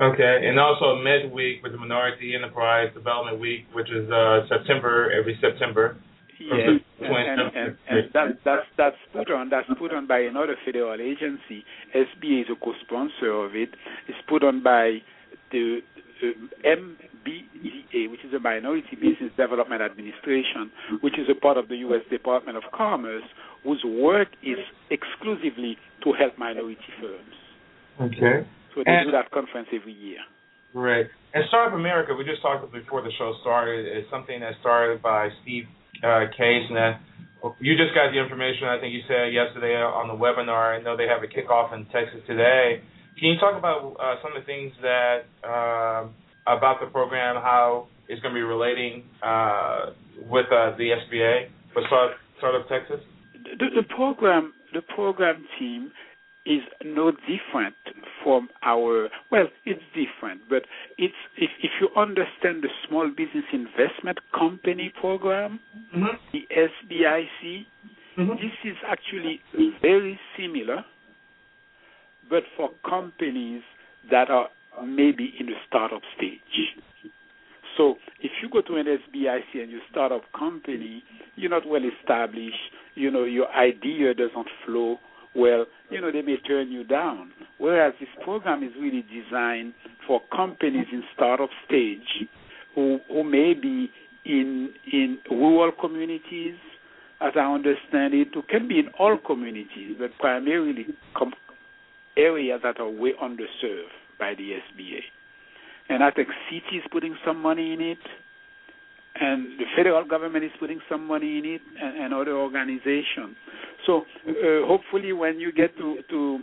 Okay, and also MED Week with the Minority Enterprise Development Week, which is uh, September every September. Yes, and, and, and, and that, that's that's put on that's put on by another federal agency. SBA is a co-sponsor of it. It's put on by the uh, MBDA, which is the Minority Business Development Administration, which is a part of the U.S. Department of Commerce, whose work is exclusively to help minority firms. Okay. So they do that conference every year. Right. And Startup America, we just talked before the show started, is something that started by Steve uh, Case. And you just got the information, I think you said yesterday on the webinar. I know they have a kickoff in Texas today. Can you talk about uh, some of the things that uh, about the program, how it's going to be relating uh, with uh, the SBA for Start, Startup Texas? The, the program, the program team is no different from our well it's different but it's if if you understand the small business investment company program mm-hmm. the SBIC mm-hmm. this is actually very similar but for companies that are maybe in the startup stage so if you go to an SBIC and you start up company you're not well established you know your idea doesn't flow well, you know, they may turn you down. Whereas this program is really designed for companies in startup stage who, who may be in in rural communities, as I understand it, who can be in all communities, but primarily com- areas that are way underserved by the SBA. And I think CT is putting some money in it, and the federal government is putting some money in it, and, and other organizations. So uh, hopefully, when you get to, to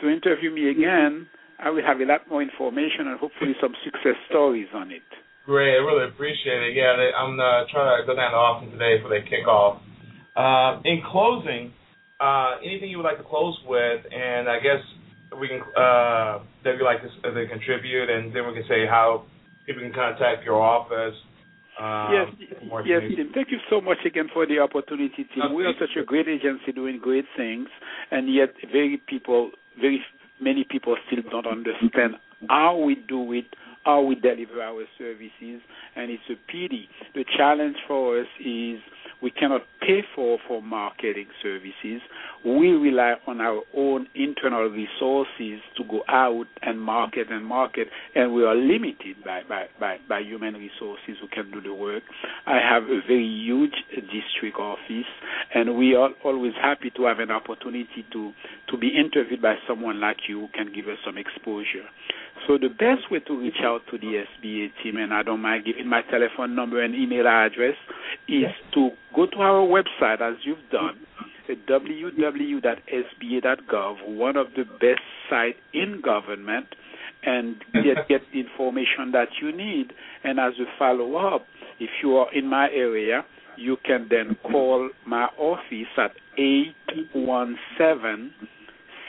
to interview me again, I will have a lot more information and hopefully some success stories on it. Great, I really appreciate it. Yeah, I'm uh, trying to go down to Austin today for the kickoff. Uh, in closing, uh, anything you would like to close with, and I guess we can uh, that you like to, to contribute, and then we can say how people can contact your office. Um, yes, yes, Tim. Thank you so much again for the opportunity, Tim. we are such a great agency doing great things, and yet very people, very many people still don't understand how we do it, how we deliver our services, and it's a pity. The challenge for us is we cannot pay for for marketing services. We rely on our own internal resources to go out and market and market, and we are limited by, by, by, by human resources who can do the work. I have a very huge district office, and we are always happy to have an opportunity to, to be interviewed by someone like you who can give us some exposure. So the best way to reach out to the SBA team, and I don't mind giving my telephone number and email address, is to go to our website as you've done, www.sba.gov, one of the best sites in government, and get [laughs] get the information that you need. And as a follow up, if you are in my area, you can then call my office at eight one seven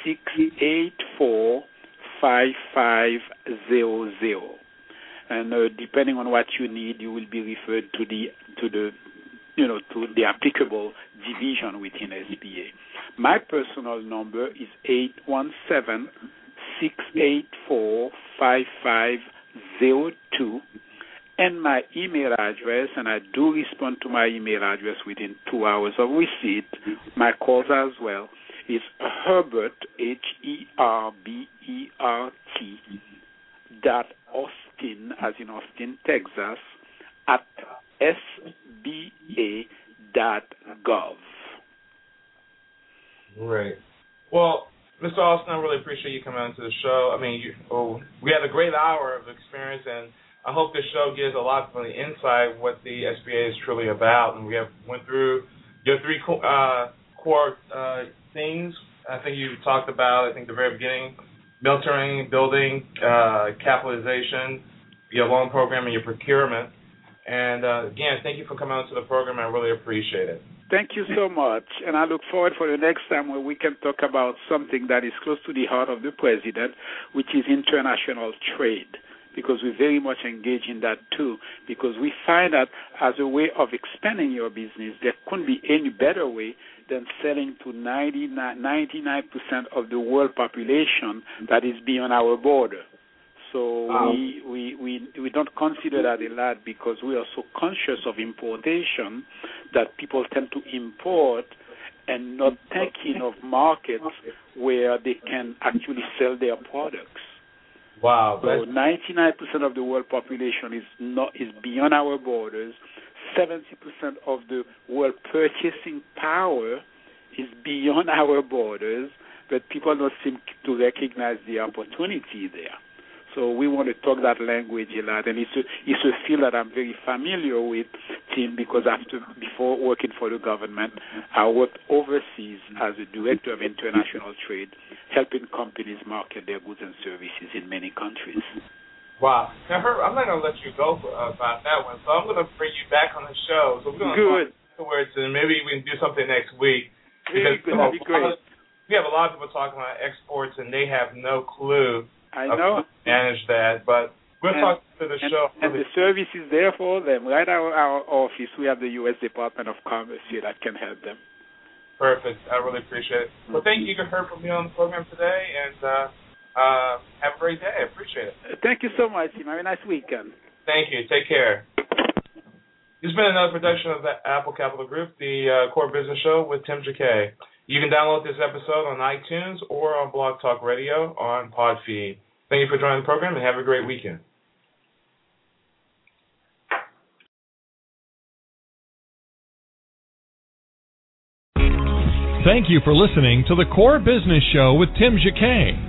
six eight four five five zero zero. And uh, depending on what you need, you will be referred to the to the you know to the applicable division within SBA. My personal number is eight one seven six eight four five five zero two and my email address, and I do respond to my email address within two hours of receipt, my calls as well, is Herbert, H E R B E R T, dot Austin, as in Austin, Texas, at SBA dot gov. Great. Well, Mr. Austin, I really appreciate you coming on to the show. I mean, you, oh, we had a great hour of experience, and I hope this show gives a lot of the insight what the SBA is truly about. And we have went through your three uh, core uh, things. I think you talked about, I think, the very beginning, mentoring, building, uh, capitalization, your loan program, and your procurement. And uh, again, thank you for coming on to the program. I really appreciate it. Thank you so much. And I look forward for the next time where we can talk about something that is close to the heart of the president, which is international trade because we very much engage in that too. Because we find that as a way of expanding your business, there couldn't be any better way than selling to 99, percent of the world population that is beyond our border. So wow. we, we, we, we don't consider that a lot because we are so conscious of importation that people tend to import and not thinking of markets where they can actually sell their products. Wow. So 99% of the world population is not is beyond our borders. 70% of the world purchasing power is beyond [laughs] our borders, but people don't seem to recognize the opportunity there. So we want to talk that language a lot, and it's a, it's a field that I'm very familiar with, Tim, because after before working for the government, I worked overseas as a director of international trade, helping companies market their goods and services in many countries. Wow. Now, Herb, I'm not going to let you go for, uh, about that one, so I'm going to bring you back on the show. So we're to Good. talk afterwards, and maybe we can do something next week. Very good. That'd be great. We have a lot of people talking about exports, and they have no clue I know. Manage that, but we'll and, talk to the and, show. And the service is there for them. Right our our office, we have the U.S. Department of Commerce here that can help them. Perfect. I really appreciate it. Well, thank you, to Herb, for being on the program today, and uh, uh, have a great day. I appreciate it. Thank you so much. Have a nice weekend. Thank you. Take care. This has been another production of the Apple Capital Group, the uh, Core Business Show with Tim Jacquet. You can download this episode on iTunes or on Blog Talk Radio on Podfeed. Thank you for joining the program and have a great weekend. Thank you for listening to the Core Business Show with Tim Jacquet.